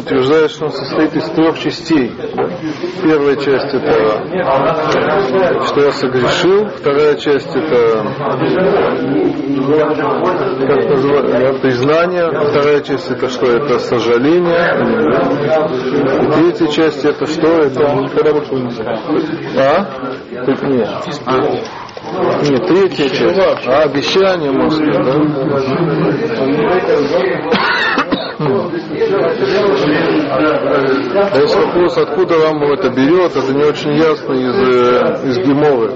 утверждает, что он состоит из трех частей. Первая часть это что я согрешил, вторая часть это как называется, признание, вторая часть это что это сожаление, и третья часть это что это А? Тут нет. Нет, третья часть. А, обещание, может быть, да? Есть вопрос, откуда Рамбам это берет, это не очень ясно из, э, из Геморы.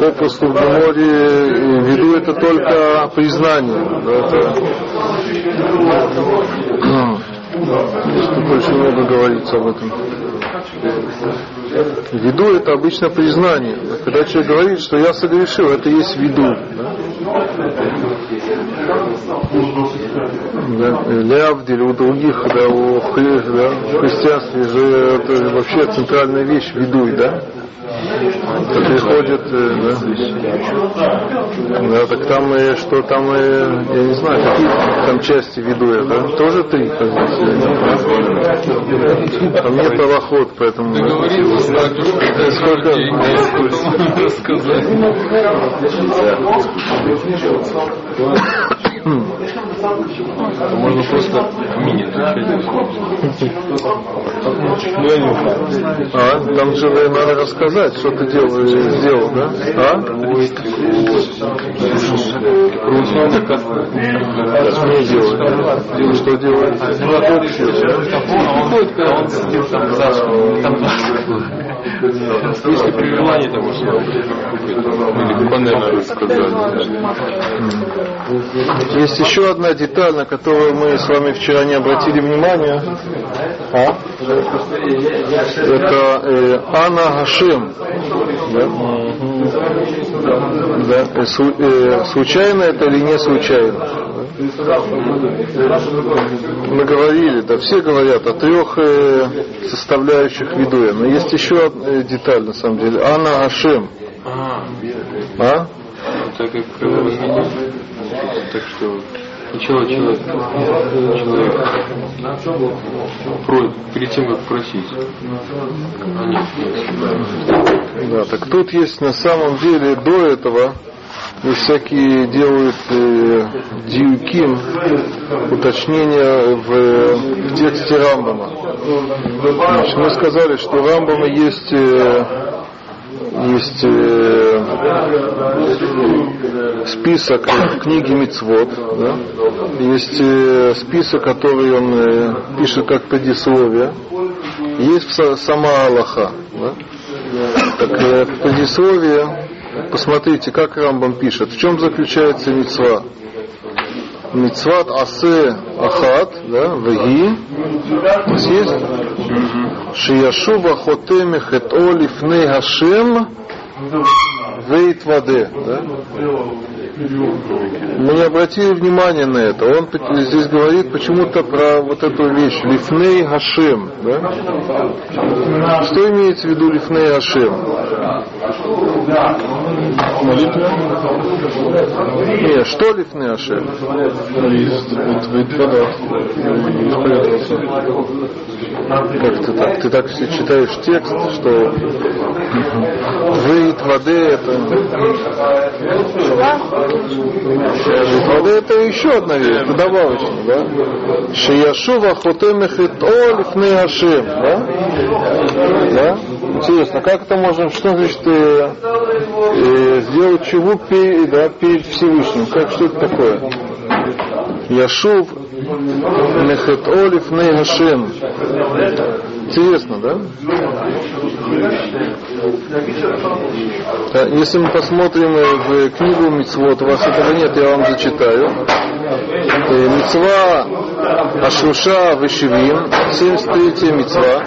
Попросту в Геморе виду это только признание. Да, это, что больше много говорится об этом. Виду это обычно признание. Когда человек говорит, что я согрешил, это есть виду. Да? Да, Лявдиль, у других, да, у, да, в христианстве же это вообще центральная вещь, видуй, да? Это приходит, э, да, да, так там и что там, и, я не знаю, какие там части ведуя, да, тоже три позиции. Там нет правоход, поэтому... Сколько... Рассказать. Можно просто мини А, там же надо рассказать, что ты делал, сделал, да? А? Не делает. Что делает? Если при желании того, что или банально сказать. Есть еще одна деталь, на которую мы с вами вчера не обратили внимания. А? Это э, Анна Гашим. Да? Да. Э, су, э, случайно это или не случайно? Мы говорили, да все говорят о трех э, составляющих видуя, но есть еще одна деталь на самом деле. Анна Ашем. А? а? Как так что сначала человек, человек просит, перед тем, как просить. А нет, нет. Да, так тут есть на самом деле до этого и всякие делают э, диюким, уточнения в, в тексте Рамбама. Значит, мы сказали, что у Рамбама есть э, есть э, список книги Мицвод, да? есть э, список, который он э, пишет как предисловие, есть сама Аллаха. Да? Так э, предисловие Посмотрите, как Рамбам пишет. В чем заключается мецва? Мецват асе ахат, да, ваги. Есть? Шияшува хотемих эт о лифней хашем вейт воде. Да? Мы не обратили внимания на это. Он здесь говорит почему-то про вот эту вещь. Лифней Хашем. Да? Что имеется в виду Лифней Хашем? Нет, что Лифней Хашем? Как ты так? Ты так все читаешь текст, что выйт воды это вот это еще одна вещь, это добавочно, да? Шияшува хотемех и олифны ашем, да? Да? Интересно, как это можем, что значит э, э, сделать чего перед, да, перед Всевышним? Как, что это такое? Яшув Мехет Олиф Нейгашем. Интересно, да? Если мы посмотрим в книгу Мицвод, у вас этого нет, я вам зачитаю. Э, мицва Ашуша Вешивим, 73 мицва.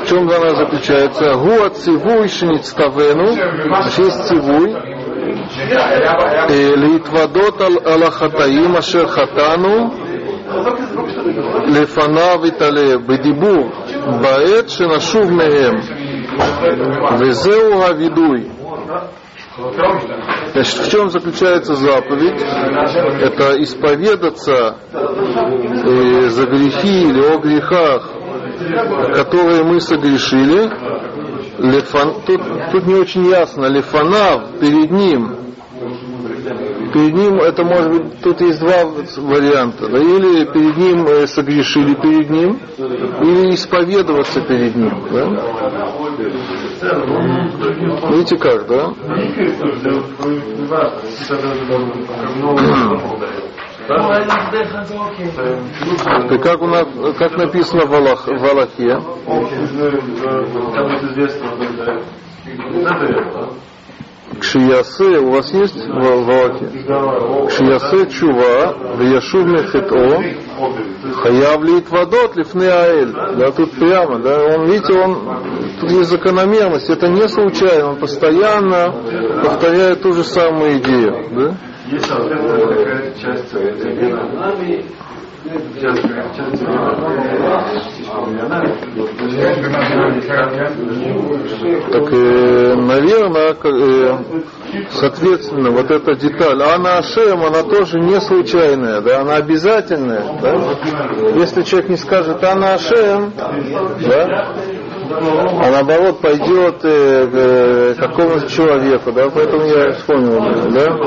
В чем она заключается? Гуа цивуй шиництавену, есть цивуй, להתוודות על החטאים אשר חטאנו לפניו יתעלה בדיבור בעת שנשוב מהם וזהו הווידוי Значит, в чем заключается заповедь? Это исповедаться э, за грехи или о грехах, которые мы согрешили. Лефан, тут, тут не очень ясно. Лефанав перед ним. Перед ним это может быть, тут есть два варианта. Да, или перед ним э, согрешили перед ним, или исповедоваться перед ним. Да? Видите как, да? И как, у нас, как написано в, Аллах, в Аллахе? Кшиясе, у вас есть в, в Аллахе? Кшиясе чува, в Яшув хито, хаяв лит вадот лифны аэль. Да, тут прямо, да, он, видите, он, тут есть закономерность, это не случайно, он постоянно повторяет ту же самую идею, да? Есть часть так, э, наверное, э, соответственно, вот эта деталь, она Ашем, она тоже не случайная, да, она обязательная, да? Если человек не скажет она Ашем, да, а наоборот пойдет э, к какому-то человеку, да, поэтому я вспомнил, да,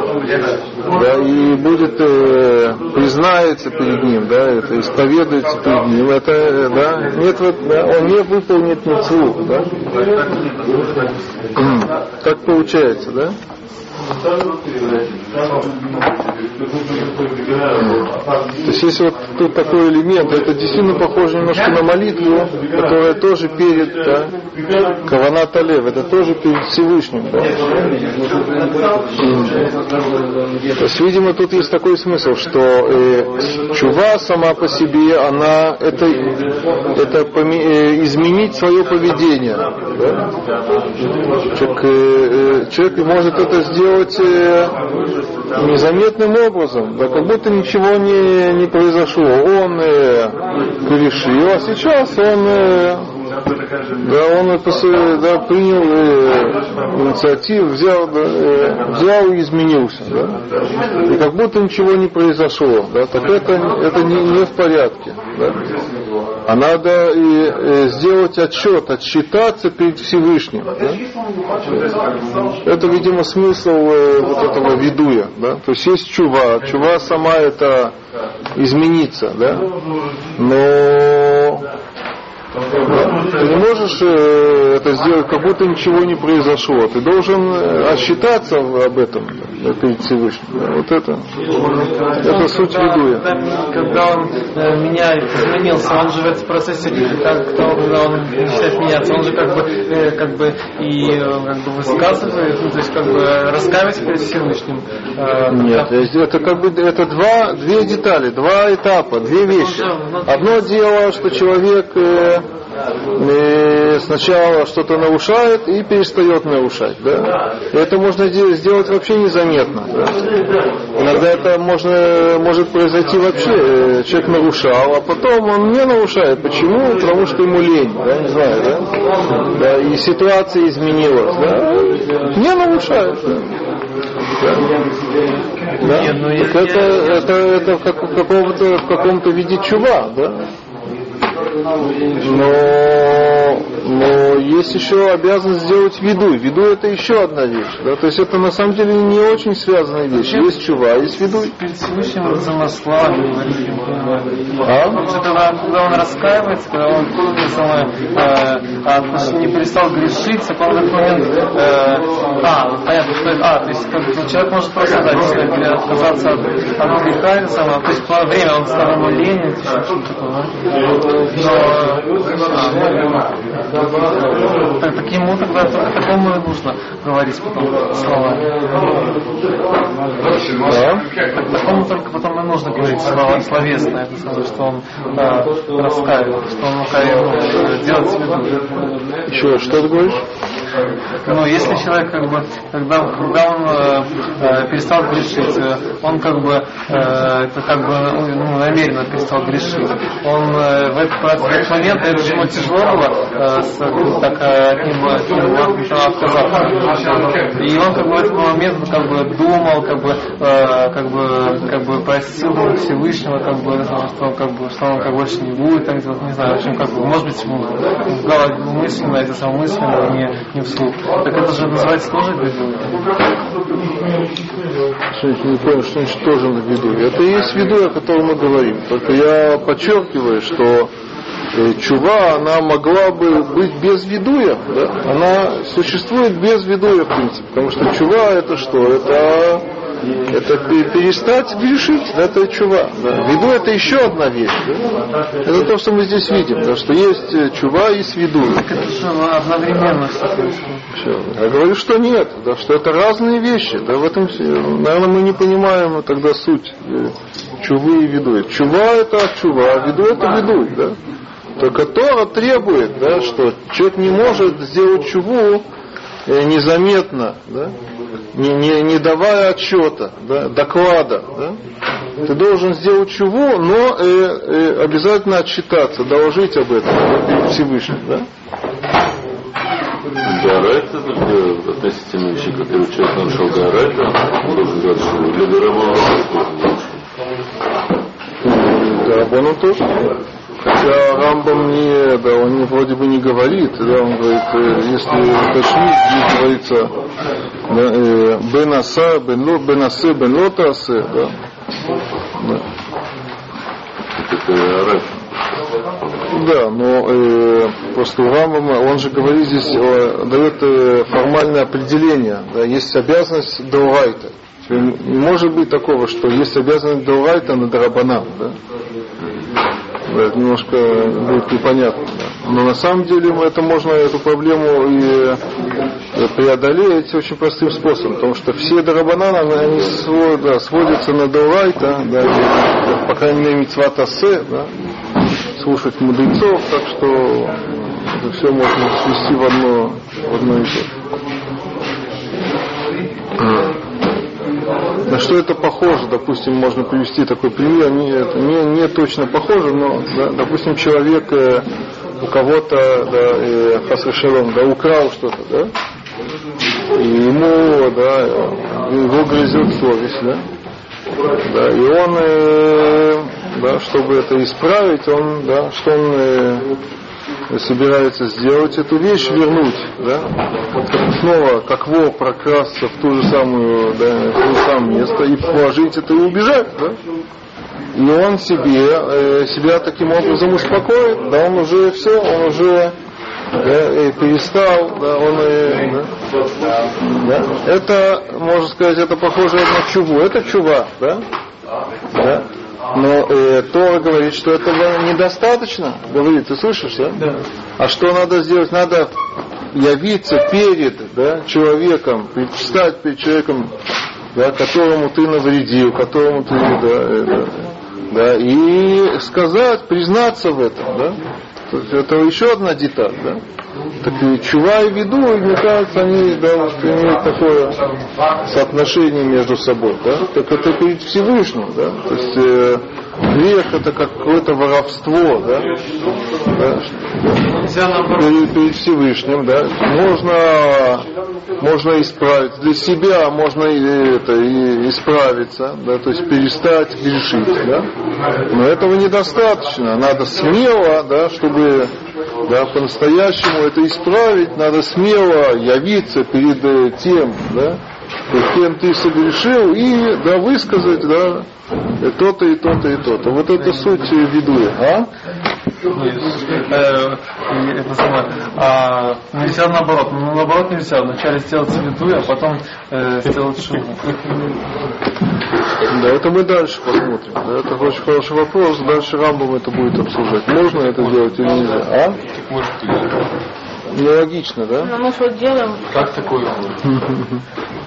да, и будет, э, признается перед ним, да, это исповедуется перед ним, это, да, нет, вот, да, он не выполнит митцву, да, так получается, да, то есть если вот тут такой элемент, это действительно похоже немножко на молитву, которая тоже перед да, Каванат Алев, это тоже перед Всевышним. Да? То есть, видимо, тут есть такой смысл, что э, чува сама по себе, она это, это поми, э, изменить свое поведение. Да? Человек, э, э человек может это сделать э, незаметным образом, да как будто ничего не, не произошло. Он э, грешил, а сейчас он э, да, он это, да, принял э, инициативу, взял, э, взял и изменился. Да? И как будто ничего не произошло. Да? Так это, это не, не в порядке. Да? А надо и, э, сделать отчет, отчитаться перед Всевышним. Да? Это, видимо, смысл э, вот этого ведуя. Да? То есть есть чува. Чува сама это измениться. Да? Но ты не можешь э, это сделать, как будто ничего не произошло. Ты должен э, отсчитаться об этом перед Всевышним. Вот это, это суть ведуя. Когда он э, меняет, изменился, он живет в процессе, как, когда он начинает меняться, он же как бы, как бы и как бы высказывает, ну, то есть как бы раскаивается перед Всевышним. Нет, это как бы это два, две детали, два этапа, две вещи. Одно дело, что человек сначала что-то нарушает и перестает нарушать. Да? И это можно сделать вообще незаметно. Да? Иногда это можно, может произойти вообще. Э, человек нарушал, а потом он не нарушает. Почему? Потому что ему лень. Да? Не знаю, да? да? И ситуация изменилась. Да? Не нарушает. Да? Да? Ну, так это, это, это в, каком-то, в каком-то виде чува, да? Но, но есть еще обязанность сделать виду. Виду это еще одна вещь. Да? То есть это на самом деле не очень связанная вещь. Есть чува, есть виду. Перед Всевышним замыслами а? Когда, когда он раскаивается, когда он самое, э, а, не перестал грешить, он в этот момент э, а, понятно, что это, а, то есть как, человек может просто дать себе отказаться от, от греха, самое, то есть время он стал ему лень, что-то такое, так, так ему тогда такому и нужно говорить потом слова. Да? Так, такому только потом и нужно говорить слова словесное, это сказать, что он да, раскаивает, что он ну, делать Еще что ты говоришь? Ну, если человек, как бы, когда, когда он э, э, перестал грешить, э, он как бы, э, это как бы, ну, намеренно перестал грешить, он э, в, этот, этот момент, это ему тяжело было, э, так, э, от него, от него отказаться. И он как бы в этот момент как бы думал, как бы, э, как бы, как бы просил Всевышнего, как бы, что он как бы, что он как больше не будет, так, не знаю, в общем, как бы, может быть, мысленно, это самое мысленно, не, не вслух. Так это же называется тоже беду. Что не понял, что значит тоже на виду. Это и есть виду, о котором мы говорим. Только я подчеркиваю, что э, чува, она могла бы быть без видуя, да? она существует без видуя, в принципе, потому что чува это что? Это это перестать грешить, да, это чува. Да. Виду это еще одна вещь. Да? Это то, что мы здесь видим, да, что есть э, чува и свиду. Так это же одновременно. Я говорю, что нет, да, что это разные вещи. Да, в этом, наверное, мы не понимаем тогда суть э, чувы и виду. Чува это чува, а виду это виду. Да? Только Тора требует, да, что человек не может сделать чуву незаметно, да, не, не, не давая отчета, да, доклада. Да? Ты должен сделать чего, но э, э, обязательно отчитаться, доложить об этом перед Всевышним. Да? Гарайта, относительно вещи, которые человек Гарайта, он должен говорить, что для Дарабона Дарабона тоже. Хотя Рамбам не, да, он не, вроде бы не говорит, да, он говорит, э, если уточнить, здесь говорится да, э, бен аса, бен ло, бен асе, бен лота асе, да. да. Это да, но э, просто у Рамбама, он же говорит здесь, э, дает э, формальное определение, да, есть обязанность Даурайта. Не может быть такого, что есть обязанность Даурайта на Дарабанам, да это немножко будет непонятно. Да. Но на самом деле это можно эту проблему и преодолеть очень простым способом, потому что все дарабананы, они да, сводятся на Даурайта, да, по крайней мере, митцватасе, да, слушать мудрецов, так что это все можно свести в одно, в одно и то. На что это похоже, допустим, можно привести такой пример, не, не, не точно похоже, но, да, допустим, человек э, у кого-то, да, э, Хасашелом, да, украл что-то, да, и ему, да, его грызет совесть, да, да, и он, э, да, чтобы это исправить, он, да, что он э, собирается сделать эту вещь, вернуть, да, снова как вор прокрасться в ту же самую, да, в то же самое место и положить это и убежать, да. И он себе, э, себя таким образом успокоит, да, он уже все, он уже да, перестал, да, он э, да, да. Это, можно сказать, это похоже на чуву, это чува, да, да. Но э, Тора говорит, что этого недостаточно. Говорит, ты слышишь, да? да? А что надо сделать? Надо явиться перед да, человеком, предстать перед человеком, да, которому ты навредил, которому ты, да, э, да, и сказать, признаться в этом, да. Это еще одна деталь, да. Так и чува и виду, мне кажется, они да, имеют такое соотношение между собой. Да? Так это перед Всевышним. Да? То есть э, грех это как какое-то воровство. Да? Да? Перед, перед Всевышним. Да? Можно, можно исправить. Для себя можно и, это, и исправиться. Да? То есть перестать грешить. Да? Но этого недостаточно. Надо смело, да, чтобы да, по-настоящему это исправить, надо смело явиться перед э, тем, да, кем ты согрешил, и да, высказать, да, то-то и то-то и то-то. Вот это суть видуя. А? Э, это самое, а, нельзя наоборот, ну наоборот нельзя, вначале сделать видуя, а потом э, сделать шубу. Да, это мы дальше посмотрим. Да, это очень хороший вопрос. Дальше Рамбом это будет обсуждать. Можно это делать или нельзя? А? Так может Нелогично, да? Ну, мы что делаем? Как такое?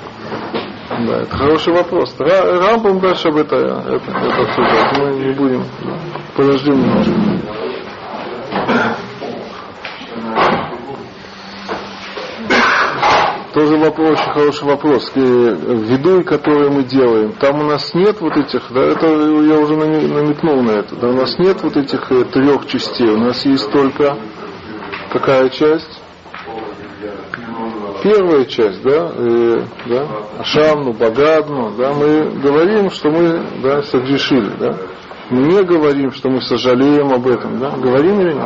Да, это хороший вопрос. Рамбом дальше об это, это, это обсуждать. Мы не будем. Подождем немножко. тоже вопрос, очень хороший вопрос. Э, Видуй, который мы делаем, там у нас нет вот этих, да, это я уже намекнул на это, да, у нас нет вот этих э, трех частей, у нас есть только какая часть? Первая часть, да, э, да, Ашамну, Багадну, да, мы говорим, что мы, да, согрешили, да. Мы не говорим, что мы сожалеем об этом, да, говорим или нет?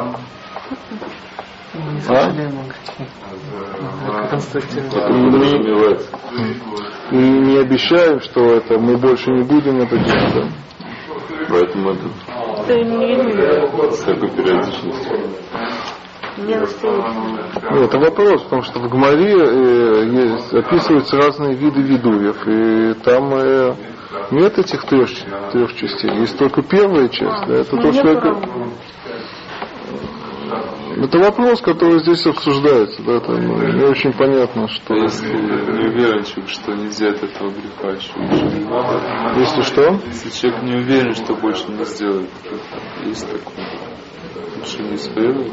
А? И не обещаем, что это мы больше не будем это делать. Да? Поэтому это такой периодичность. Ну, это вопрос, потому что в Гмаре э, есть, описываются разные виды видуев, и там э, нет этих трех, трех частей, есть только первая часть, да, это то, что я, это вопрос, который здесь обсуждается. Да, это ну, не очень понятно, что... Если не уверен, что нельзя от этого греха еще лучше Если что? Если человек не уверен, что больше не сделает, есть такое. Лучше не исповедовать.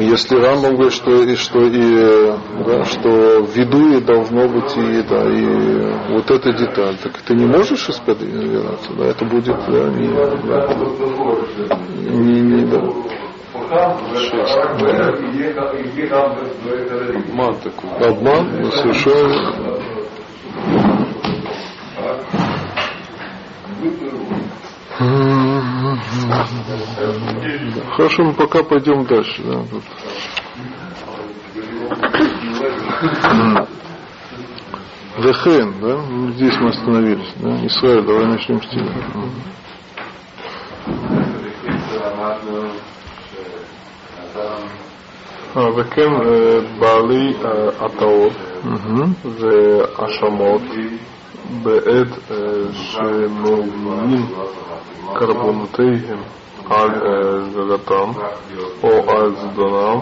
Если Рамбам говорит, что и что и да, что в виду и должно быть и да и вот эта деталь, так ты не можешь исповедоваться, да, это будет да, не, да, не, не да. Обман такой. Обман, совершенно. Хорошо, мы пока пойдем дальше. Да, тут. Вехен, да? Здесь мы остановились. Да? Исраиль, давай начнем с тебя. וכן בעלי הטעות והאשמות בעת שמביאים קרבונותיהם על זולתם או על זדונם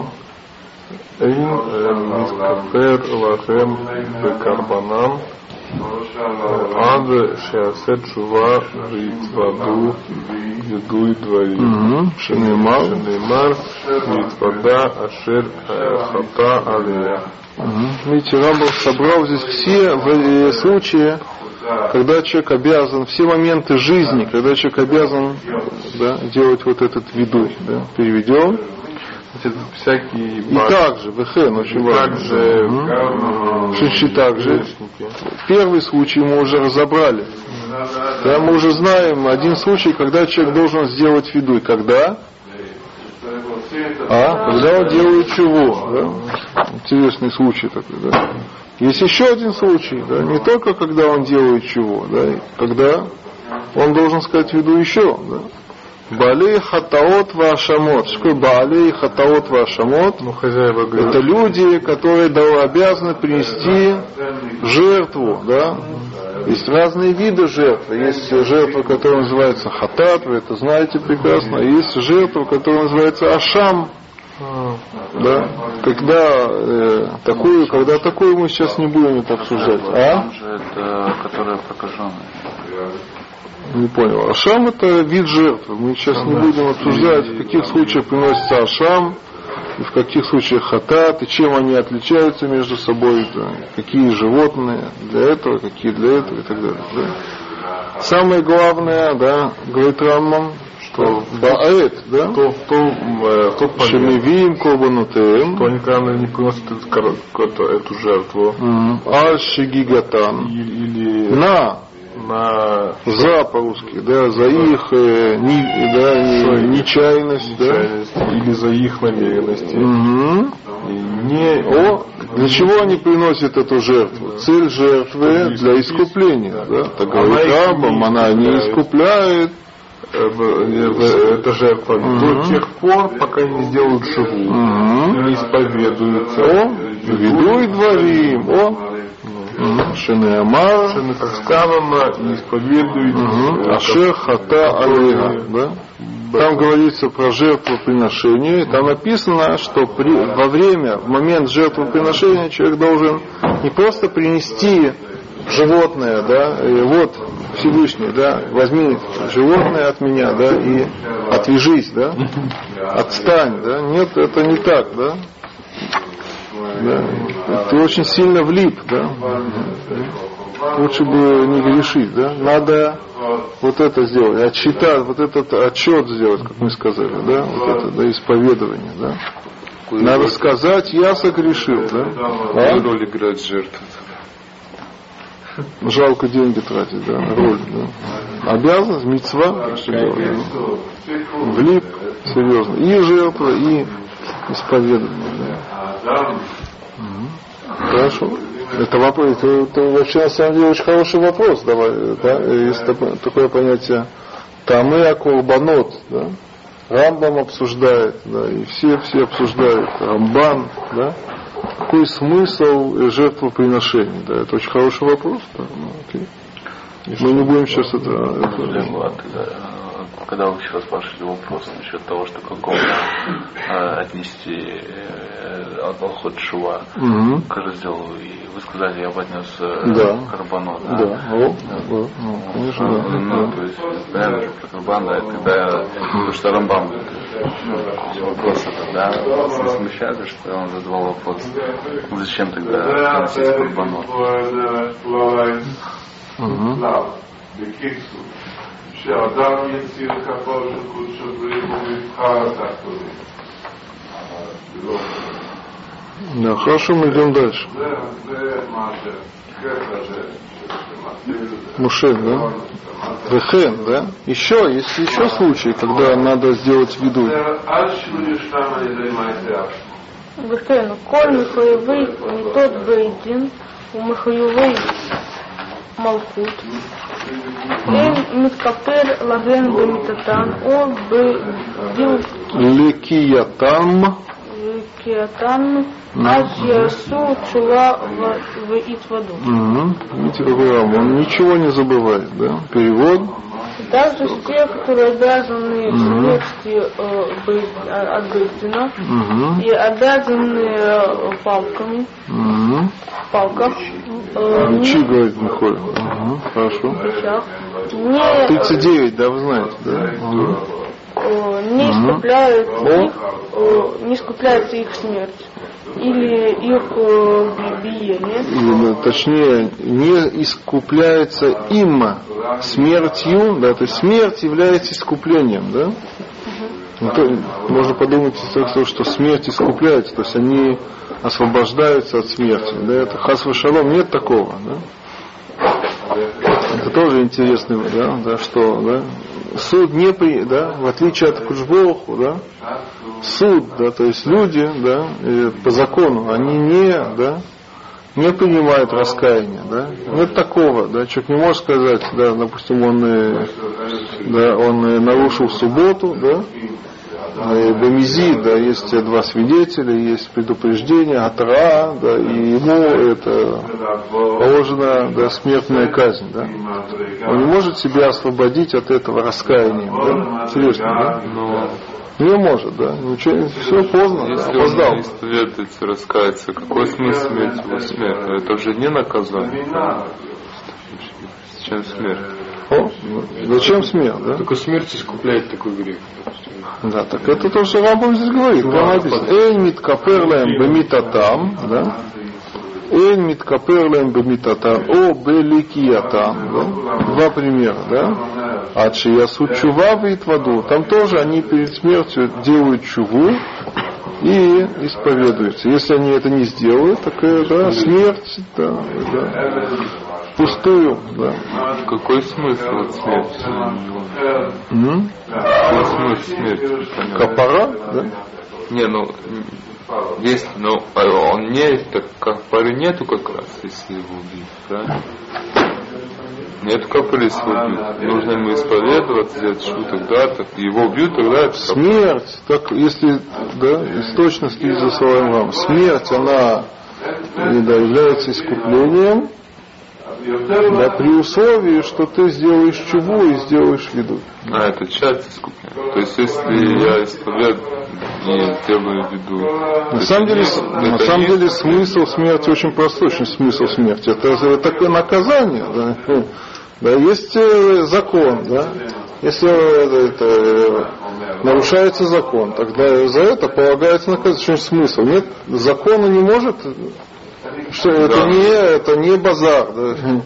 אין מתכפר לכם בקרבנם עד שיעשה תשובה ויתוודו ידוי דברים שנאמר שנאמר ויתוודע אשר חטא עליה Видите, Рамбов собрал здесь все случаи, когда человек обязан, все моменты жизни, когда человек обязан да, делать вот этот виду, да, переведем. всякие и также, ВХН очень важно. Также, Шиши также. Первый случай мы уже разобрали. Да, мы уже знаем один случай, когда человек должен сделать виду. И когда? А? Когда он делает чего? Да? Интересный случай такой, да? Есть еще один случай, да, не только когда он делает чего, да, когда он должен сказать в виду еще, да. Балей хатаот вашамот. Что такое балей хатаот вашамот? Ну, хозяева говорят. Это люди, которые обязаны принести жертву, да. Есть разные виды жертвы. Есть жертва, которая называется хатат, вы это знаете прекрасно. Есть жертва, которая называется ашам. Да? Когда э, такую, когда такую мы сейчас не будем это обсуждать. А? Это которая прокаженная. Не понял. Ашам это вид жертвы. Мы сейчас не будем обсуждать, в каких случаях приносится ашам, и в каких случаях хатат, и чем они отличаются между собой, да, какие животные для этого, какие для этого и так далее. Да. Самое главное, да, говорит Раммам, Баэт, да? То, то, э, момент, Шемивим Кобанутеем, то они когда не приносят эту, эту, жертву, Аль Шигигатан, или, на. на за по-русски, да, за их э, не, да, не, нечаянность, да, нечаянность, или за их намеренности. И не О, для чего они приносят эту жертву? Цель жертвы для искупления. Да? Так говорит Рамбам, не она не искупляет. Э, э, в- эта жертва до тех пор, пока не сделают шиву, Мгм. не исповедуются. О, веду и дворим. О, Шинеамар, Совершенно как сказано, и исповедуют э, Ашер Хата Алейха. Да? Там говорится про жертвоприношение, там написано, что при, во время, в момент жертвоприношения человек должен не просто принести животное, да, и вот Всевышний, да, возьми животное от меня, да, и отвяжись, да, отстань, да, нет, это не так, да, да, ты очень сильно влип, да, лучше бы не грешить, да, надо вот это сделать, отчитать, вот этот отчет сделать, как мы сказали, да, вот это, да, исповедование, да. Надо сказать, я согрешил, да. Какую роль играет жертва? Жалко деньги тратить, да, на роль, да. Обязанность, мецва, да. Влип, серьезно. И жертва, и исповедование, да. Хорошо. Это вопрос, это, это вообще на самом деле очень хороший вопрос. Давай, да? Есть такое, такое понятие тамы акурбанот, да? Рамбам обсуждает, да, и все все обсуждают, Рамбан, да, какой смысл жертвоприношений, да, это очень хороший вопрос, да, ну, окей. Мы не будем сейчас это, это- э, когда вы вчера спрашивали вопрос насчет того, что какому э, отнести э, Алхот Шува Мгм. к разделу, и вы сказали, я бы отнес э, Да. Карбану, Да, о, о, ну, конечно, да, Ну, да. то есть, понятно, что про Карбан, да, тогда, потому что Рамбам, ну, вопрос это, да, вас не смущает, что он задавал вопрос, ну, зачем тогда приносить Карбанот? Мгм. בקיצור, שאדם יציר כפו של קודש הבריך ומבחר התחתונים. да, хорошо, мы идем дальше. Мушель, да? Вехен, да? Еще есть еще случай, когда надо сделать виду. Вехен, коль михаевый не тот бейдин, у михаевый малкут. Эн миткапер лаген бемитатан, о бейдил. Лекиятам. Лекиятам. Ашьясу чула в Итваду. Видите, какой. Он ничего не забывает, да? Перевод. Даже те, которые обязаны вместе э, быть а, от Бейдина и обязаны э, палками, палках. Чи говорит Михаил. Хорошо. Не... Э, 39, да, вы знаете, да? Э, не искупляют их, э, не искупляется их смерть или их э, би- биение. Или, точнее, не искупляется им смертью, да, то есть смерть является искуплением, да? Ну, то можно подумать, что что смерть искупляется, то есть они освобождаются от смерти. Да, это хасва шалом, нет такого, да? Это тоже интересно, да, да, что, да, суд не при, да, в отличие от Куджбоху, да, суд, да, то есть люди, да, по закону, они не, да, не принимают раскаяние, да, нет такого, да, человек не может сказать, да, допустим, он, э, да, он э, нарушил субботу, да, э, Бамизи, да, есть два свидетеля, есть предупреждение, Атра, да, и ему это положена да, смертная казнь, да. Он не может себя освободить от этого раскаянием, да? Серьезно, да? Но Не может, да. Ничего, все поздно, да, если опоздал. он исповедуется, раскается, какой смысл иметь его смерть? Это же не наказание. Чем смерть? О, зачем смерть, да? Только смерть искупляет такой грех. Да, так это то, что Рамбам здесь говорит. Там написано, Эйн миткаперлем бемитатам, да? Эйн миткаперлем бемитатам, о беликиятам, да? Два примера, да? А чиясу чува в воду. Там тоже они перед смертью делают чуву и исповедуются. Если они это не сделают, так да, смерть, да, да, пустую, да. Какой смысл от смерти? М? Какой смысл смерти? Капара, да? Не, ну, если, ну, а он не, так как пары нету как раз, если его убить, правильно? Нету капары, если его убьют. Нужно ему исповедоваться, сделать шу тогда, так его убьют, тогда это. Смерть, так если да, из точности за словами вам, смерть, она и, да, является искуплением, да, при условии, что ты сделаешь чуву и сделаешь виду. А, это часть искупления. То есть, если я исповедую и делаю виду... На самом деле, с- на самом деле смысл смерти очень простой, очень смысл смерти. Это, это такое наказание. Да, да, есть э, закон, да. Если э, это, э, нарушается закон. Тогда за это полагается наказание. Что смысл? Нет, закона не может. Что это не это не базар. Да?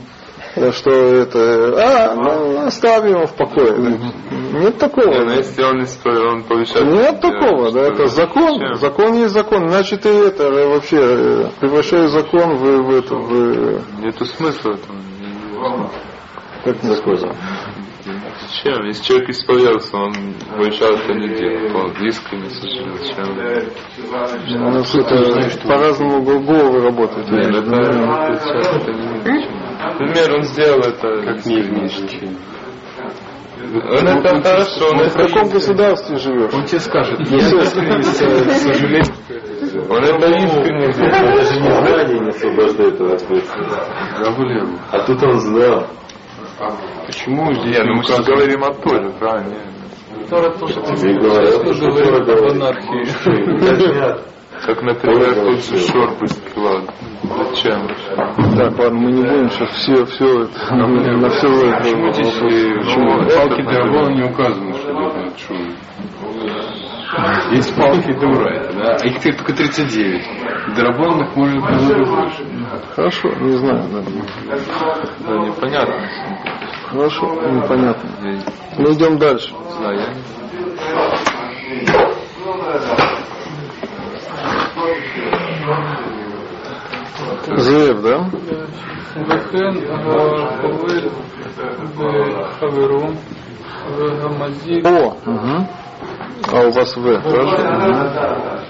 Да, что это, а, ну, оставим его в покое. Да. Нет такого. Не, ну, если он, он повышает. Нет такого, да, это закон, Зачем? закон есть закон, иначе ты это э, вообще э, превращаешь закон в, в это, в, Нету смысла в этом. как не сказать. Зачем? Если человек исповедался, он больше это не делает. Он искренне сожалел. Зачем? У нас это по-разному головы работает. Нет, это, это, это не Например, он сделал это. Как не Он это хорошо, он Ну, в это каком государстве живешь? Он тебе скажет, Ну, сожаление. Он это искренне сделал. Даже незнание не освобождает от ответственности. А тут он знал. Почему здесь Не, ну мы сейчас говорим о Торе, правильно? Тебе и говорят, что Тора об говорит. анархии. Как, например, тот же Шорбы Скилад. Зачем? Так, ладно, мы не будем сейчас все, все это, на все это. Почему здесь Почему? палки. Драгона не указано, что это шум? Есть палки дура, это, да? А их только 39. Драбонных может быть больше. Хорошо, не знаю, да. Да, непонятно. Хорошо, непонятно. Я Мы идем дальше. не знаю, я не Зев, да? וכן החובל בחברו והמזיק О, угу. а у вас В, хорошо.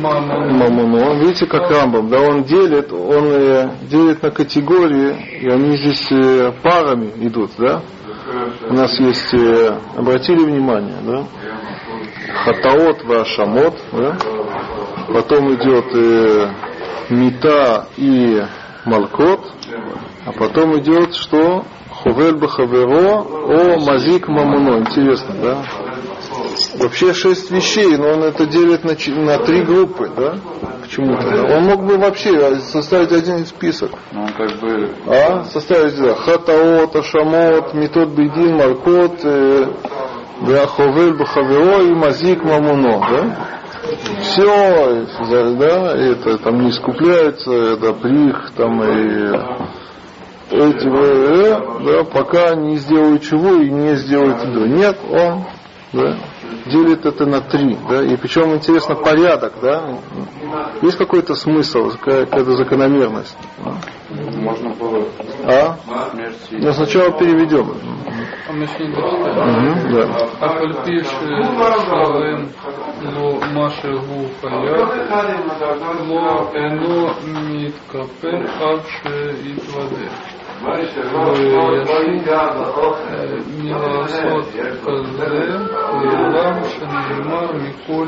Мамон Мамоно. Видите, как Рамбам, да, он делит, он э, делит на категории, и они здесь э, парами идут, да? У нас есть, э, обратили внимание, да? Хатаот Вашамот, да? Потом идет э, Мита и Малкот, а потом идет что? Хувель Бахаверо, о Мазик Мамуно. Интересно, да? Вообще шесть вещей, но он это делит на, на три группы, да? Почему-то. да. Он мог бы вообще составить один список. Ну, он как бы А? Составить, да, Хатаот, Ашамот, Метод Бедин, Малкот, э, да, Ховель Бахаверо и Мазик Мамуно, да? Все, да, это там не искупляется, это прих, там и эти, э, да, пока не сделают чего и не сделают до. Нет, он, да, делит это на три, да, и причем интересно порядок, да, есть какой-то смысл, какая-то закономерность. Можно было. А? Но сначала переведем. Угу, да. מתכפר עד שיתוודה. מלעשות כזה, לעולם שנאמר מכל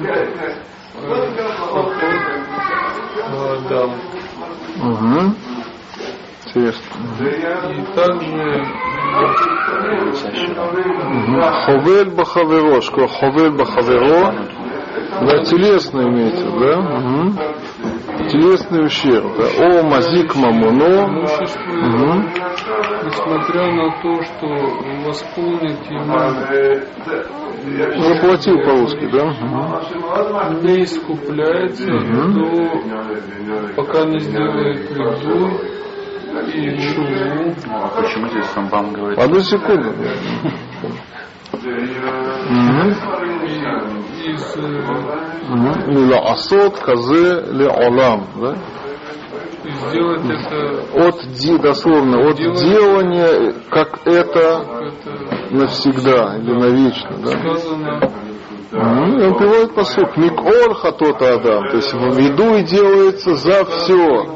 חטאות האדם. Угу. Интересно. И также Мгм. Ховель бахаверо, что ховель бахаверо, да, телесный имеется, да? Мгм. Телесный ущерб, да. О, мазик мамуно. имущество, Мгм. несмотря на то, что восполнить ему Заплатил по-русски, да? Мгм. не искупляется, то пока не сделает вреду и А почему здесь Рамбам говорит? Одну секунду. Мила асот казе ле олам, да? и сделать это, От ди, дословно, от делания, как это это навсегда или навечно, да? сказано. И он приводит посук. Микор хатота адам. То есть в виду и делается за все.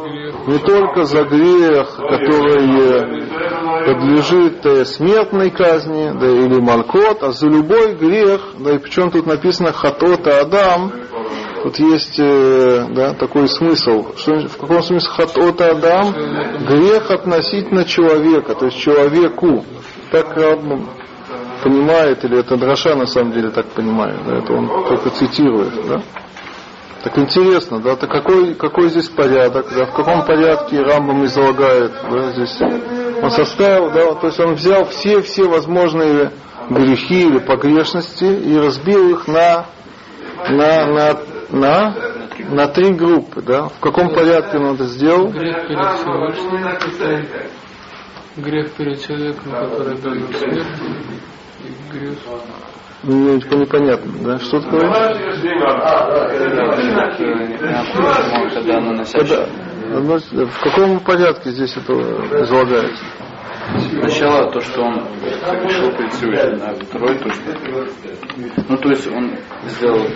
Не только за грех, который э, подлежит э, смертной казни, да, или малкот, а за любой грех, да, и причем тут написано хатота адам, тут есть э, да, такой смысл. Что, в каком смысле хатота адам? Грех относительно человека, то есть человеку. Так Раббам понимает, или это Драша на самом деле так понимает, да, это он только цитирует, да. Так интересно, да, то какой, какой здесь порядок, да, в каком порядке Рамбам излагает, да, здесь. Он составил, да, то есть он взял все-все возможные грехи или погрешности и разбил их на, на, на, на, на три группы. Да? В каком порядке он это сделал? Грех перед Всевышним, грех перед человеком, который дает смерть, и грех Мне непонятно, да? Что такое? Когда в каком порядке здесь это излагается? Сначала то, что он совершил перед Всевышним, а второй то, что... Ну, то есть он сделал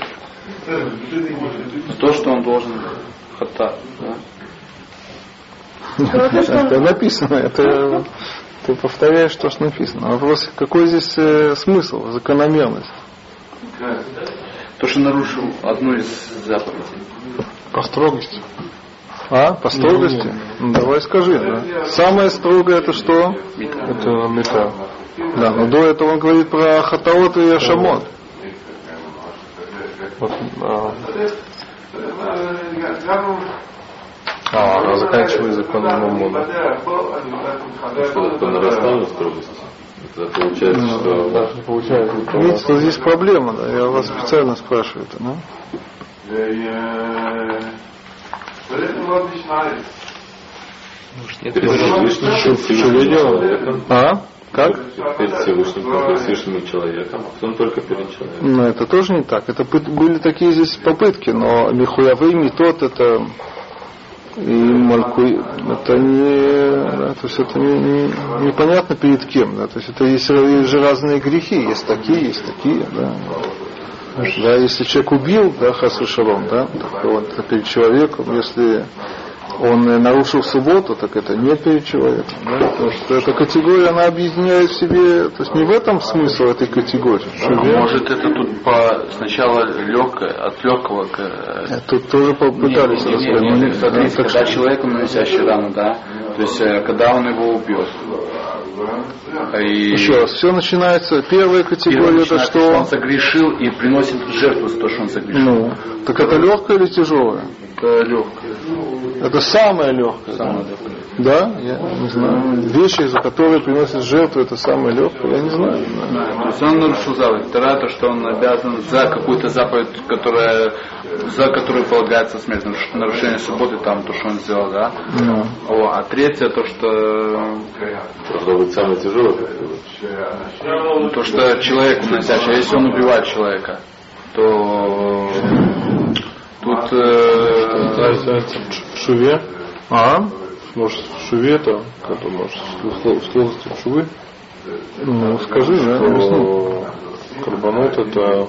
то, что он должен хата. Да? Это написано, это ты повторяешь то, что написано. Вопрос, какой здесь э, смысл, закономерность? То, что нарушил одну из заповедей. По строгости. А, по строгости? Ну, давай скажи, да. Самое строгое это что? Это мета. Да, но до этого он говорит про хатаот и ашамот. Вот, а, А, она заканчивает законом Мамона. По нарастанию строгости. Это получается, что... получается. Видите, что здесь проблема, да? Я вас специально спрашиваю это, да? Перед Всевышним человеком. А? Как? Перед Всевышним, перед Всевышним человеком. а Потом только перед человеком. Ну, это тоже не так. Это были такие здесь попытки, но Михуявы, Метод, это и Мальку, это не, да, то есть это не, не- непонятно перед кем, да, то есть это есть, есть же разные грехи, есть такие, есть такие, да. Да, если человек убил, да, хасу шалом, да, так вот, перед человеком, если он нарушил субботу, так это не перед человеком, да, потому что эта категория, она объединяет в себе, то есть не в этом смысл этой категории. А может это тут по сначала легкое, от легкого к... Э, Тут тоже попытались Не, не, рассказать, не, но не, не- смотрите, да, то есть э, когда он И Еще раз, все начинается, первая категория это начинается, что он что? согрешил и приносит жертву за то, что он согрешил. Ну, так это легкое или тяжелое? Это легкое. Это самое легкое. Самое легкое. Да? Я не знаю. Вещи, за которые приносят жертву, это самое легкое, я не знаю. То есть он нарушил заповедь. Второе, то, что он обязан за какую-то заповедь, которая, за которую полагается смерть. Наруш- Нарушение субботы, там, то, что он сделал, да. Ну. О, а третье, то, что Должно быть самое тяжелое. то, что человек уносящий, а если он убивает человека, то тут э, шуве. А? Может, в шуве это, ты можешь, в сложности шувы? Ну, скажи, да, объясни. Карбонот это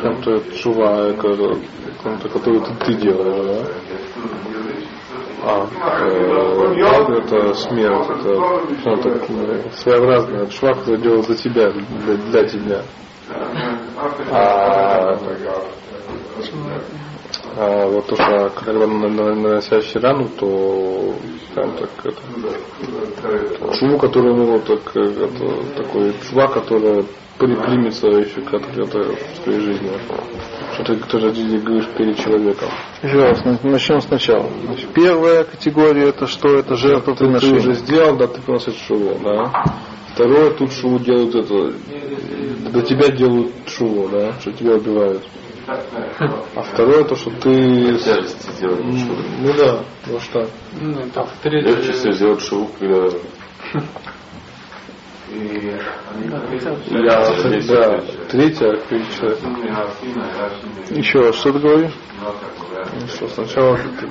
чем-то шува, каком-то, который ты, ты делаешь, да? А, э, это смерть, это что-то э, своеобразное, это шва, который делал за тебя, для, для тебя. А, а вот то, что когда на- на- наносящий рану, то скажем так, это, шву, который у него так, э, это, такой шва, которая при- примется еще как то в своей жизни. Что ты тоже говоришь перед человеком. Еще раз, начнем сначала. Значит, первая категория это что? Это жертвоприношение. Ты, уже сделал, да, ты приносишь шуву, да. Второе, тут шуву делают это, до тебя делают шуву, да, что тебя убивают. А второе, то, что ты... Тяжести сделать. Ну да, ну что? Ну, так, третье. Легче всего сделать шоу, когда Я, да, третья перед человеком. Еще раз, что ты говоришь? Ну что, сначала ты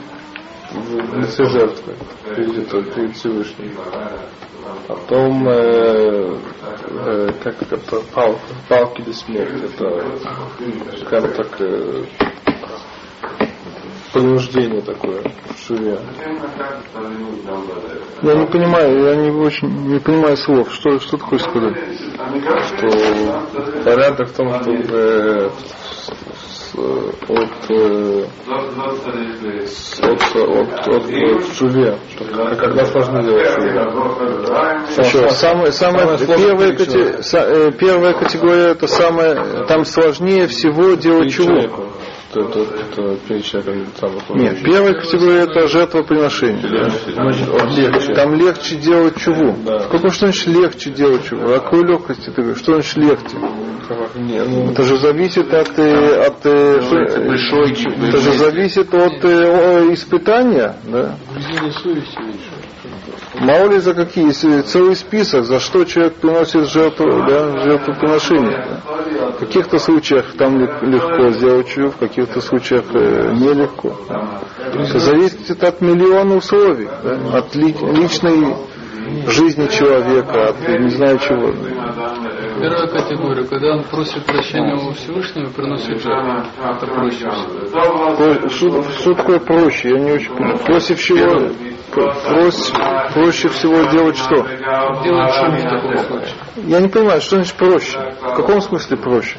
в лице жертвы перед, перед Всевышним. Потом, э, э, как это, палка, палки до смерти. Это, скажем так, э, принуждение такое в шуве. Я не понимаю, я не очень не понимаю слов. Что, что ты хочешь сказать? Что порядок в том, чтобы э, от, э, с- от, от, от, от шуве. Что- Когда сложно делать шуве. Еще, самая, самая, первая, кате- са- э, первая категория это самое, там сложнее всего делать чуву. Это, это, это приличная самых Нет, первая категория это жертвоприношение. Легче. Там легче делать чего? Да. Какое что значит легче делать чего? О какой легкости ты говоришь? Что значит легче? Нет, ну... Это же зависит от, э, от, э, ну, это, большой, это же зависит от э, испытания, да? совести Мало ли за какие, если целый список, за что человек приносит жертву, да, жертвоприношение. Да. В каких-то случаях там легко сделать чего, в каких-то случаях э, нелегко. Это зависит от миллиона условий, да, от ли, личной жизни человека, от не знаю чего. Первая категория, когда он просит прощения у Всевышнего и приносит жертву. Это проще всего. Что, что такое проще? Я не очень понимаю. Проще всего, проще, проще всего делать что? Делать шум в таком случае. Я не понимаю, что значит проще? В каком смысле проще?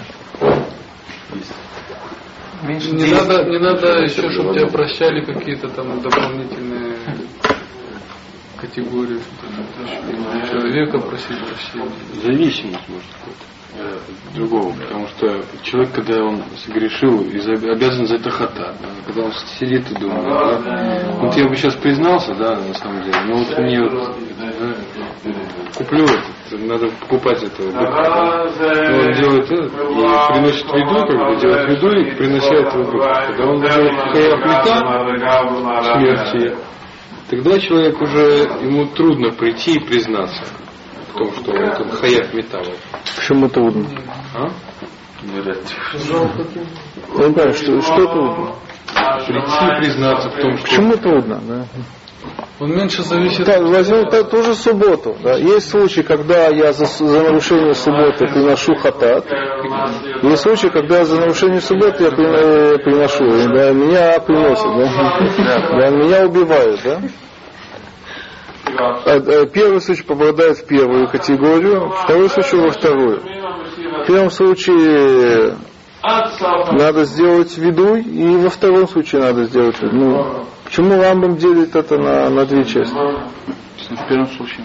Меньше не надо, не надо еще, чтобы тебя прощали какие-то там дополнительные категорию человека просить прощения. Зависимость может быть э, другого, потому что человек, когда он согрешил, обязан за это хата, да, когда он сидит и думает, да, вот я бы сейчас признался, да, на самом деле, но вот мне вот да, куплю это, надо покупать это, да, он делает это и приносит виду, как бы делает виду и приносит в Когда он делает хаяп смерти, тогда человек уже, ему трудно прийти и признаться в том, что он этот хаяв металла. Почему трудно? А? Не знаю, что, что трудно? Прийти и признаться в том, что... Почему трудно? Да? Он меньше зависит... Да, возьмем та, ту же субботу. Да. Есть случаи, когда я за, за нарушение субботы приношу хатат. Есть случаи, когда за нарушение субботы я приношу. И, да, меня приносят. Да. Да, меня убивают. Да. А, а, первый случай попадает в первую категорию, второй случай во вторую. В первом случае надо сделать виду, и во втором случае надо сделать виду. Ну, почему Рамбам делит это на, на две части? В первом случае.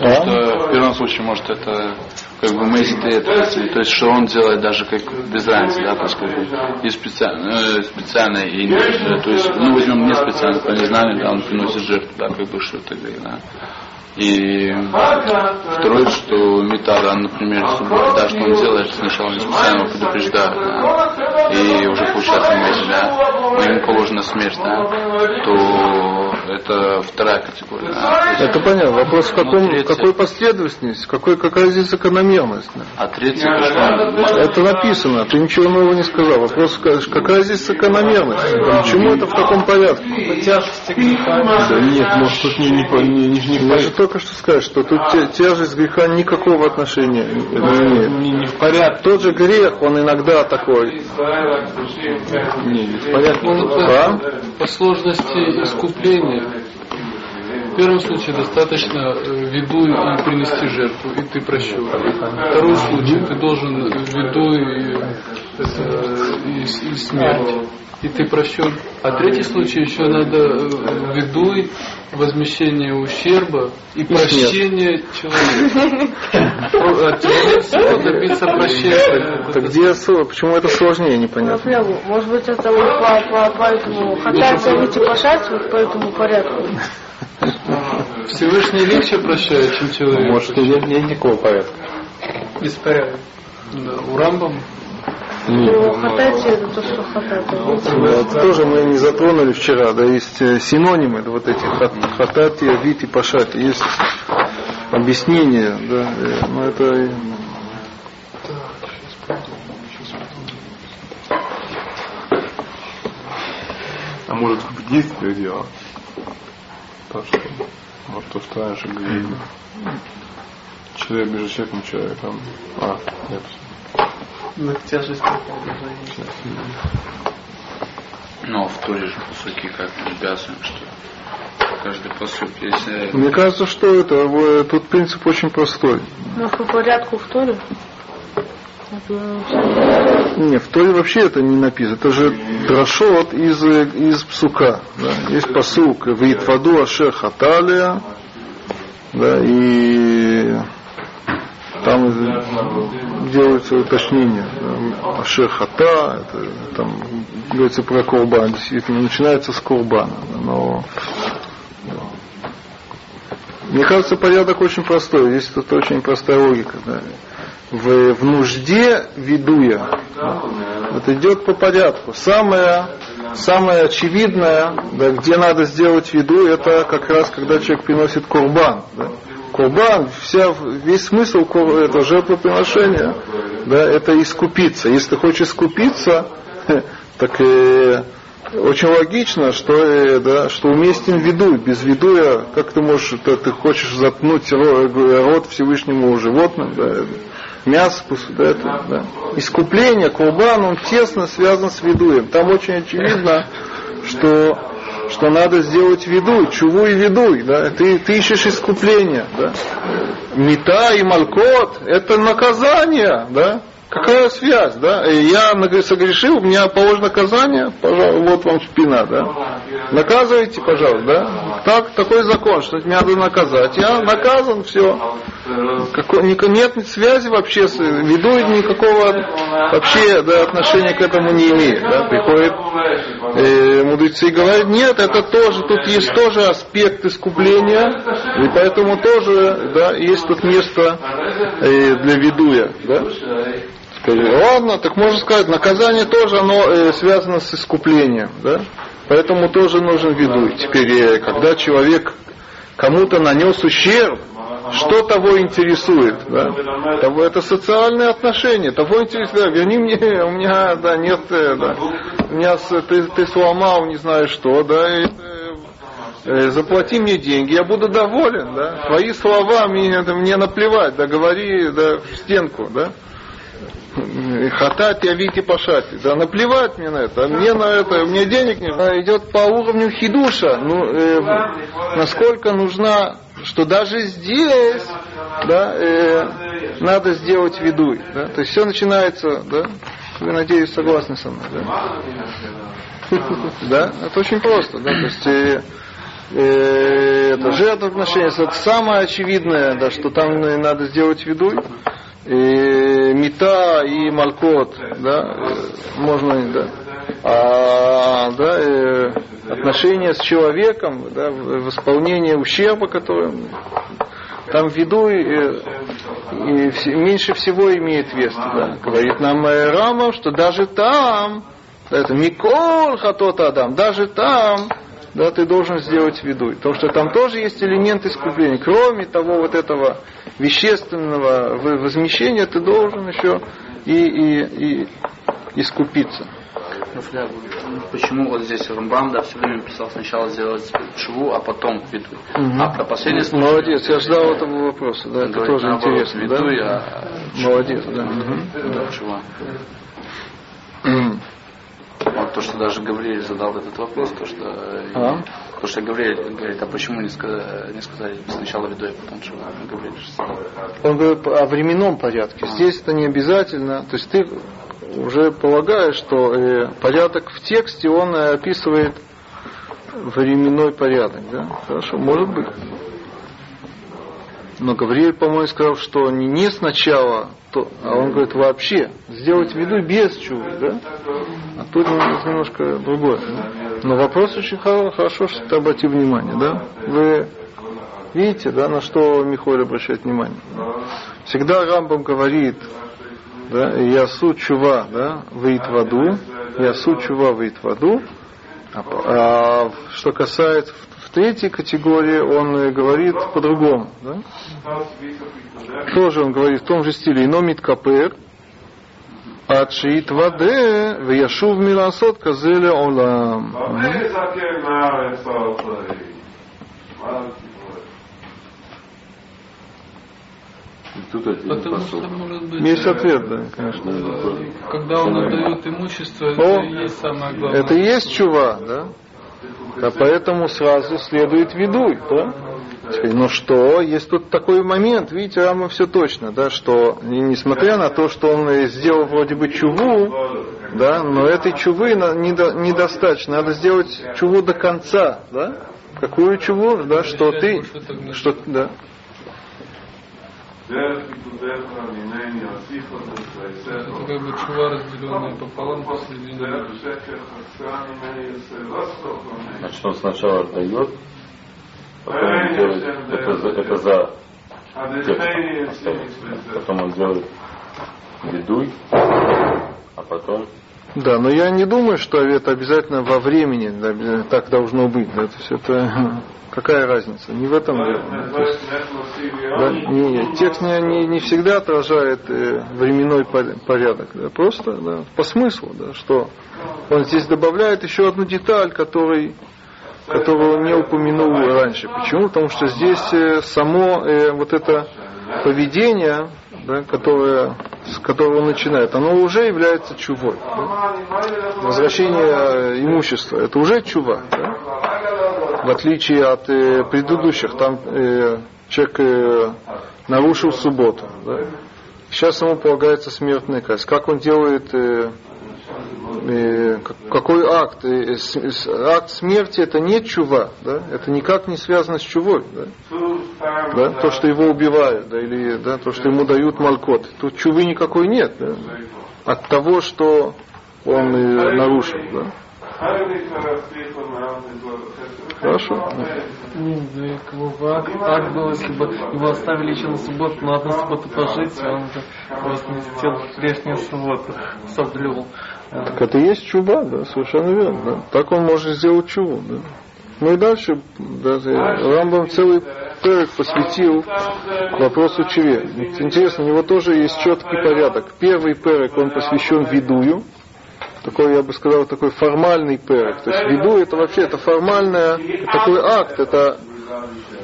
А? Что в первом случае, может, это как бы мы это, то есть что он делает даже как без разницы, да, бы и специально, э, специально и не, то есть, ну возьмем не специально, по незнанию, да, он приносит жертву, да, как бы что это, да. И второе, что металл, например, да, что он делает, сначала не специально предупреждает, да, и уже получается мысль, да, но ему положена смерть, да, то это вторая категория. Это понятно. Вопрос в каком, третья... какой последовательности, какой, какая здесь закономерность. Да. А третья. Это написано, ты ничего нового не сказал. Вопрос, какая здесь закономерность? Почему это в таком порядке? Тяжести греха. Да нет, может тут не, не, не, не, не, только что сказать, что тут тяжесть греха никакого отношения не имеет. Не, не в порядке. Тот же грех, он иногда такой. Не, не в порядке. А? по сложности искупления. Amen. В первом случае достаточно э, виду и принести жертву, и ты прощен. Второй случай, ты должен виду и, э, и, и смерть и ты прощен. А третий случай еще надо э, ведуй, возмещение ущерба и, и прощение человека. Человек добиться прощения. Так где почему это сложнее, непонятно? Может быть это вот по, по, по этому хотят выйти пошать вот по этому порядку. Всевышний легче прощает, чем человек. Может, и нет, нет никакого порядка. Беспорядок. Да, у Рамбам ну, хатати это то, что хатати. Это тоже мы не затронули вчера, да, есть э, синонимы вот эти хатати, вит и пашати, есть объяснение, да, э, но это А может в действии дело? То, что, вот то, что раньше говорили. Человек между человеком человеком. А, нет. На тяжесть Ну, в Туре же посуки как обязан, что каждый посук, если... Мне кажется, что это, тут принцип очень простой. Ну, по порядку в Торе? Не, в Торе вообще это не написано. Это же дрошот из, из псука. Да? Есть посук Итваду Ашер Хаталия, да, и там делаются уточнения. Ашер Хата, это там говорится про Курбан, действительно, начинается с Курбана. Но мне кажется, порядок очень простой. Здесь тут очень простая логика. Да. В, в нужде ведуя. Да. Это идет по порядку. Самое, самое очевидное, да, где надо сделать виду, это как раз когда человек приносит курбан. Да. Курбан, вся, весь смысл этого жертвоприношения, да, это искупиться. Если ты хочешь искупиться, так и очень логично, что, э, да, что уместен виду. Без видуя, как ты можешь, ты, ты хочешь заткнуть рот Всевышнему животным, да, мясо, да, это, да. Искупление, курбан, он тесно связан с видуем. Там очень очевидно, что, что надо сделать виду, чуву и видуй. Да. Ты, ты ищешь искупление. Да. Мета и малкот – это наказание. Да. Какая связь, да? Я согрешил, у меня положено наказание, пожалуйста, вот вам спина, да? Наказывайте, пожалуйста, да? Так, такой закон, что меня надо наказать. Я наказан, все. Какой, нет связи вообще, с, веду никакого вообще да, отношения к этому не имеет. Да? Приходит э, мудрецы и говорят, нет, это тоже, тут есть тоже аспект искупления, и поэтому тоже да, есть тут место э, для ведуя. Да? ладно, так можно сказать, наказание тоже оно э, связано с искуплением, да? Поэтому тоже нужен виду. Теперь, э, когда человек кому-то нанес ущерб, что того интересует? Да? Того, это социальные отношения. Того интересует, верни мне, у меня да, нет, э, да, у меня ты, ты сломал, не знаю что, да, и, э, заплати мне деньги, я буду доволен, да. Твои слова мне, мне наплевать, да, говори да, в стенку, да. Хатать я вики пашати. Да наплевать мне на это. А мне на это, мне денег не а идет по уровню хидуша. Ну, э, насколько нужна, что даже здесь да, э, надо сделать виду. Да? То есть все начинается, да? Вы, надеюсь, согласны со мной, да? Да, это очень просто, да, то есть э, э, это жертвоотношение, это самое очевидное, да, что там надо сделать виду и мета и малкот, да, можно, да, а, да, и отношения с человеком, да, в исполнении ущерба, который там в виду и, и, и меньше всего имеет вес. Да. Говорит нам Рама, что даже там, это Микол Хатот Адам, даже там да, ты должен сделать виду. Потому что там тоже есть элемент искупления. Кроме того вот этого вещественного возмещения, ты должен еще и, и, и искупиться. Почему вот здесь Рамбам, да, все время писал сначала сделать шву, а потом виду. Угу. А про последний случай... Молодец, я ждал этого вопроса, да, это тоже интересно. Виду, да? я... Молодец, да. Угу. да шва. То, что даже Гавриэль задал этот вопрос, то, что, а? то, что Гавриэль говорит, а почему не сказали, не сказали сначала веду, а потом что Гавриэль Он говорит о временном порядке. А. Здесь это не обязательно. То есть ты уже полагаешь, что э, порядок в тексте, он э, описывает временной порядок. Да? Хорошо, может быть. Но Гавриэль, по-моему, сказал, что не, не сначала, то, а он говорит вообще, сделать виду без чувы, да? А тут немножко другое. Да? Но вопрос очень хорошо, что ты обратил внимание, да? Вы видите, да, на что Михаил обращает внимание? Всегда Рамбам говорит, да, ясу чува, да, выйдет в аду, ясу чува выйдет в аду, а, а что касается третьей категории он говорит по-другому. Да? Тоже он говорит в том же стиле. Но миткапер, Ачит ваде, вяшув миласот казеле олам. Тут Потому что, может быть, есть ответ, да, конечно. Когда он отдает имущество, это О, и есть самое главное. Это и есть чува, да? А поэтому сразу следует ведуй, да? Но что, есть тут такой момент, видите, Рама все точно, да, что несмотря на то, что он сделал вроде бы чуву, да, но этой чувы недостаточно, надо сделать чуву до конца, да? Какую чуву, да, что ты, что, да, это как бы чува, разделенная пополам посередине. Значит, он сначала отдает, потом делает, это, за, это за текстом. Потом он делает ведуй, а потом да, но я не думаю, что это обязательно во времени да, так должно быть. Да, то есть это какая разница? Не в этом дело. да. Не- текст не, не, не всегда отражает э, временной пор- порядок. да, просто да, по смыслу, да, что он здесь добавляет еще одну деталь, который, которую он не упомянул раньше. Почему? Потому что здесь э, само э, вот это поведение, да, которое, с которого он начинает, оно уже является чувой. да. Возвращение э, имущества, это уже чува. да. В отличие от э, предыдущих, там э, человек э, нарушил субботу. да. Сейчас ему полагается смертная казнь. Как он делает, э, э, как- какой акт? Э, с- акт смерти это не чува, да? это никак не связано с чувой. Да? Да? То, что его убивают, да, или да, то, что ему дают малкот. Тут чувы никакой нет. Да? От того, что он э, нарушил. Да? Хорошо. Не, ну и как бы акт, акт был, если бы его оставили еще на субботу, но одну субботу пожить, и он бы просто не хотел прежнюю субботу, соблюл. Так это и есть чуба, да, совершенно верно. Да. Так он может сделать чуву. Да. Ну и дальше да, Рамбам целый перек посвятил вопросу чуве. Интересно, у него тоже есть четкий порядок. Первый перек, он посвящен видую. Такой, я бы сказал, такой формальный перек. То есть виду это вообще это формальное, такой акт, это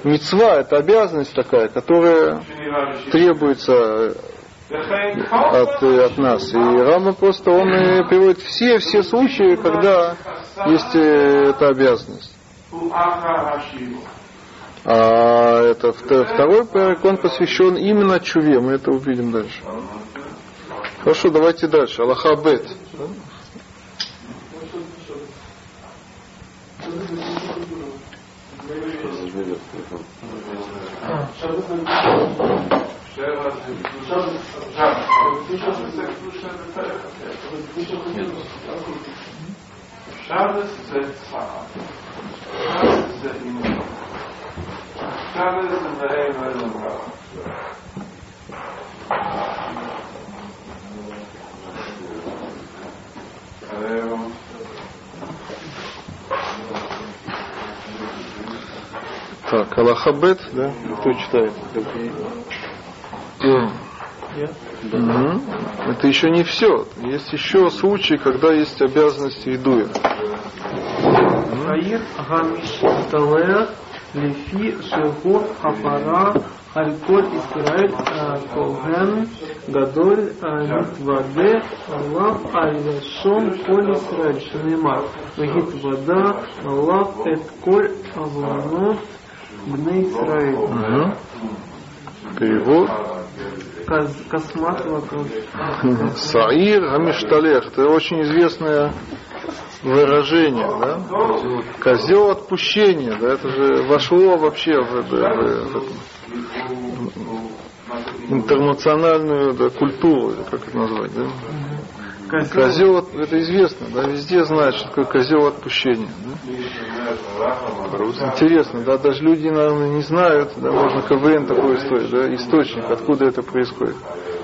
мецва, это обязанность такая, которая требуется от, от нас. И Рама просто он приводит все, все случаи, когда есть э, эта обязанность. А это вт- второй перек, он посвящен именно чуве. Мы это увидим дальше. Хорошо, давайте дальше. Аллаха бет. są. Szary ze sama. Szary ze innymi. Szary ze zajmę Ale Так, Аллахабет, да? Кто читает? Угу. Это еще не все. Есть еще случаи, когда есть обязанность идуя. Хаир гамиш талер лифи шелхо хафара альколь исраэль коген э, гадоль э, нитваде лав аль-лашон исраэль шанемар вегитвада лав эт коль аванот Бней Исраиль. Угу. Перевод. Косматова. Саир Амишталех. Это очень известное выражение, да? Козел отпущения, да, это же вошло вообще в, это, в, в интернациональную да, культуру, как это назвать, да? Козел Козел, от- это известно, да, везде знают, что такое козел отпущения. да. Интересно, да, даже люди, наверное, не знают, да, можно КВН такой устроить, да, источник, откуда это происходит.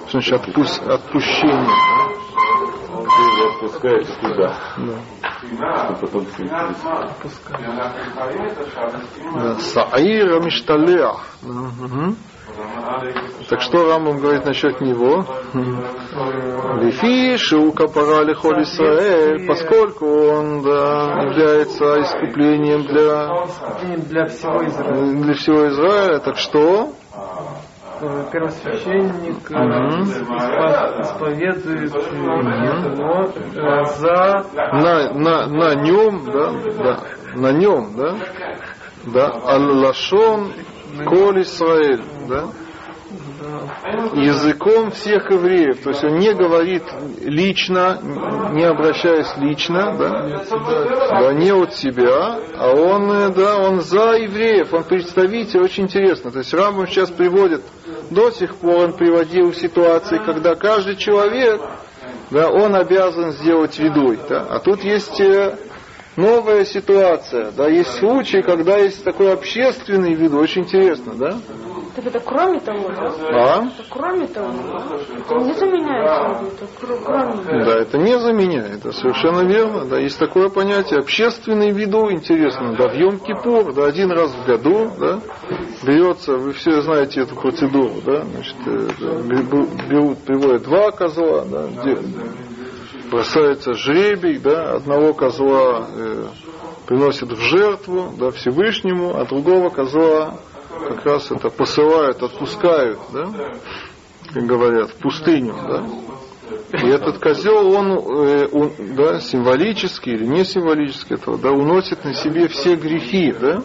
Что значит отпу- отпущение? ты его отпускаешь туда, Да. чтобы потом все Да, Саир Амишталех. Мгм. Так что Рамбам говорит насчет него? Лифи Шука Парали Исраэль, поскольку он да, является искуплением для, для всего Израиля. для всего Израиля, так что? Э, Первосвященник э, исповедует э, его э, за На, на, на нем, да, да, на нем, да, да, Аллашон Коль Исраэль, да, языком всех евреев. То есть он не говорит лично, не обращаясь лично, да, да, не от себя, а он, э, да, он за евреев, он представитель, очень интересно. То есть Рамбам сейчас приводит до сих пор он приводил ситуации, когда каждый человек, да, он обязан сделать видой. Да? А тут есть э, новая ситуация, да, есть случаи, когда есть такой общественный вид, очень интересно, да? Так это кроме того, да? А? Это кроме того, это не заменяет это кр- кроме Да, это не заменяет, это совершенно верно. Да, есть такое понятие общественный виду, интересно, да, в Йом-Кипур, да, один раз в году, да, берется, вы все знаете эту процедуру, да, значит, э, беру- берут, приводят два козла, да, где бросается жребий, да, одного козла э, приносят в жертву, да, Всевышнему, а другого козла как раз это посылают, отпускают, да, как говорят, в пустыню, да. И этот козел, он, э, он, да, символически или не символически этого, да, уносит на себе все грехи, да,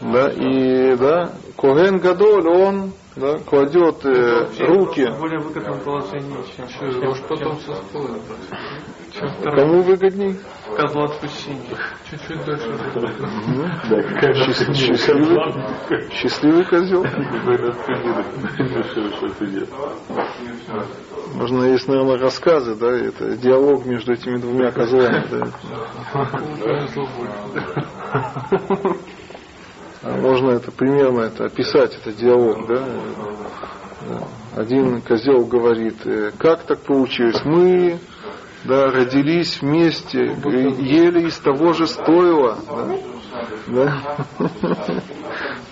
да, и, да, Коген Гадоль, он, да, кладет э, руки, В более выгодном положении, чем, чем, Может потом чем второй кому выгодней? козлу отпущения. Чуть-чуть дольше. Счаст- Счастливый, счастливый козел. Можно есть, наверное, рассказы, да, это диалог между этими двумя козлами. А Можно это примерно это описать, это диалог, да. Один козел говорит, э, как так получилось? Мы да, родились вместе, э, ели из того же стойла. Да?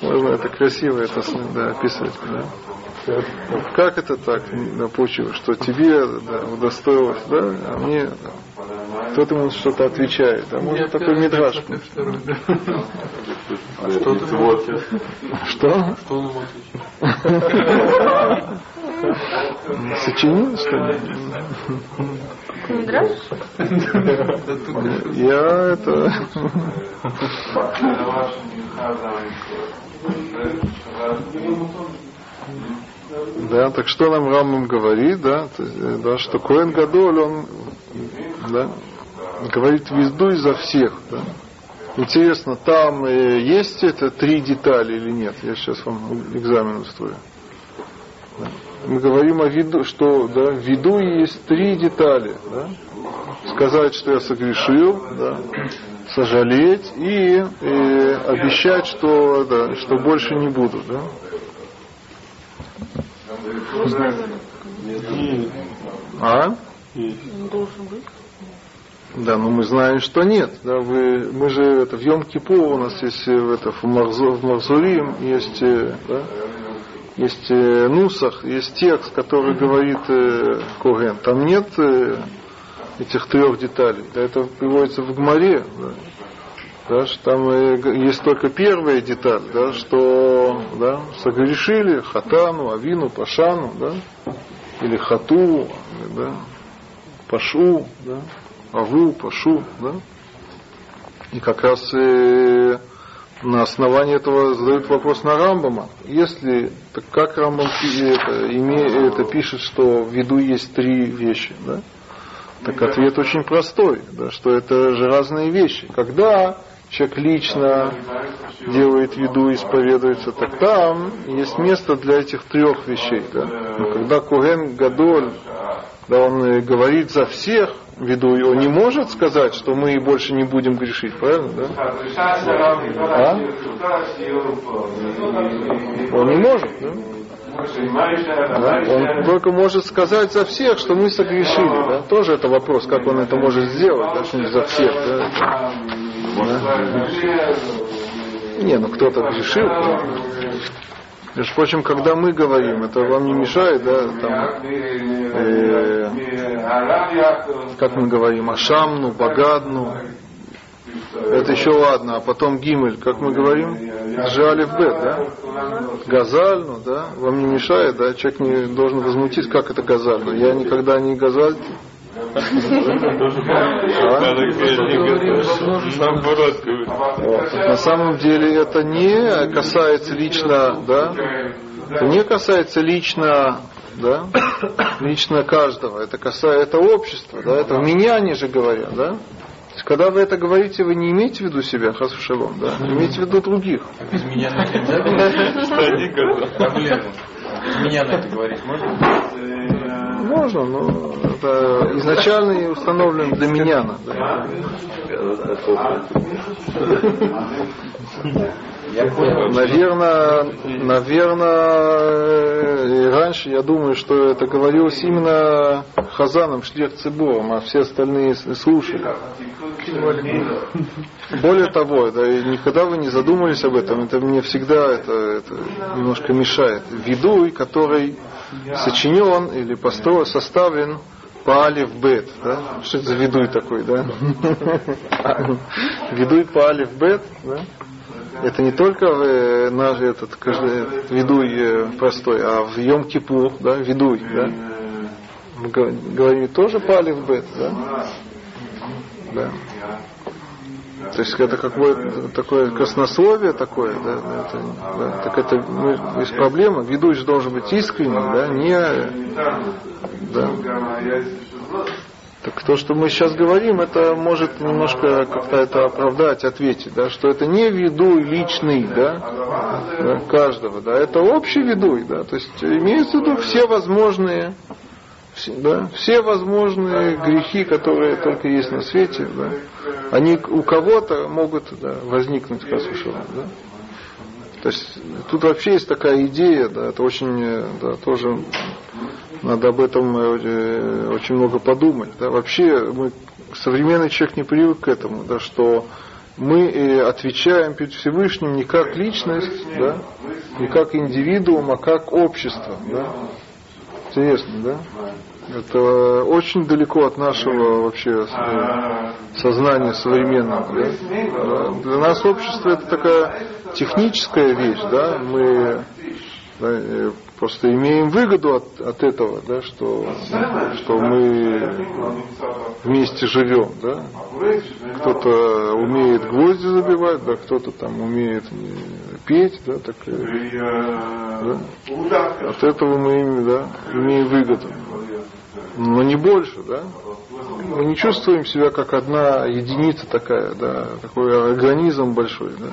Да? Можно это красиво это да, описать. Да? Как это так да, получилось, что тебе да, удостоилось, да, а мне кто-то ему что-то отвечает. А можно такой мидраж. А что ты вот? Что? Что он ему отвечает? Сочинил, что ли? Мидраш? Я это... Да, так что нам Рамбам говорит, да, э, да, что Коэн Гадоль, он да, говорит везду изо всех. Да. Интересно, там э, есть это три детали или нет? Я сейчас вам экзамен устрою. Да. Мы говорим о виду, что да, в виду есть три детали. Да. Сказать, что я согрешил, да, сожалеть и, э, обещать, что, да, что больше не буду. Да. А? Должен быть. Да, но мы знаем, что нет. Да, вы, мы же это в Йом Кипур у нас есть э, в, это, в, Марзу, в Марзурим есть, э, да, есть э, нусах, есть текст, который говорит э, Коген. Там нет э, этих трех деталей. Да, это приводится в Гмаре. Да. Да, что там э, есть только первая деталь, да, что да, согрешили хатану, авину, пашану, да, или хату, да, пашу, да, аву, пашу, да. И как раз э, на основании этого задают вопрос на Рамбама. Если, так как Рамбам пи- это, име- это пишет, что в виду есть три вещи, да? Так ответ очень простой, да, что это же разные вещи. Когда человек лично делает виду, исповедуется, так там есть место для этих трех вещей. Да? Но когда Куген Гадоль, да, он говорит за всех виду, он не может сказать, что мы больше не будем грешить, правильно? Да? А? Он не может, да? Да? Он только может сказать за всех, что мы согрешили. Да? Тоже это вопрос, как он это может сделать, да, за всех. Да? Да? Не, ну кто-то грешил. Между прочим, когда мы говорим, это вам не мешает, да, там, э, как мы говорим, Ашамну, Багадну, это еще ладно, а потом Гимель, как мы говорим, Жали в Бет, да? Газаль, ну да, вам не мешает, да, человек не должен возмутиться, как это газаль, я никогда не газаль. На самом деле это не касается лично, да, не касается лично, да, лично каждого, это касается, это общество, да, это в меня они же говорят, да. То есть, когда вы это говорите, вы не имеете в виду себя, хасу шалом, да, имеете в виду других. Без меня Меня на это говорить можно? Можно, но это изначально и установлен для меня. Да. Наверное, наверное, и раньше я думаю, что это говорилось именно Хазаном, Шлех Цибором, а все остальные слушали. Более того, это, никогда вы не задумывались об этом, это мне всегда это, это немножко мешает. Видуй, который сочинен или построен, составлен по алиф бет, да? Что это за видуй такой, да? Видуй по алиф бет, да? Это не только э, наш этот каждый, видуй э, простой, а в Йом Кипур, да, видуй, да? Мы говорим тоже по алиф бет, да? Да. То есть это какое-то такое краснословие такое, да, это, да, так это ну, есть проблема. Ведущий должен быть искренним, да, не да. Так то, что мы сейчас говорим, это может немножко как-то это оправдать, ответить, да, что это не ведуй личный, да, каждого, да, это общий ведуй, да, то есть имеется в виду все возможные да, все возможные грехи, которые только есть на свете, да, они у кого-то могут да, возникнуть, как да. То есть тут вообще есть такая идея, да, это очень, да, тоже надо об этом э, очень много подумать. Да. Вообще мы, современный человек не привык к этому, да, что мы э, отвечаем перед Всевышним не как личность, да, не как индивидуум, а как общество. Да. Интересно, да? Это очень далеко от нашего вообще сознания современного. Да? Для нас общество это такая техническая вещь, да, мы э, просто имеем выгоду от, от этого, да, что, что мы вместе живем, да. Кто-то умеет гвозди забивать, да, кто-то там умеет э, петь, да, так, да. От этого мы да, имеем выгоду. Но не больше, да. Мы не чувствуем себя как одна единица такая, да, такой организм большой, да.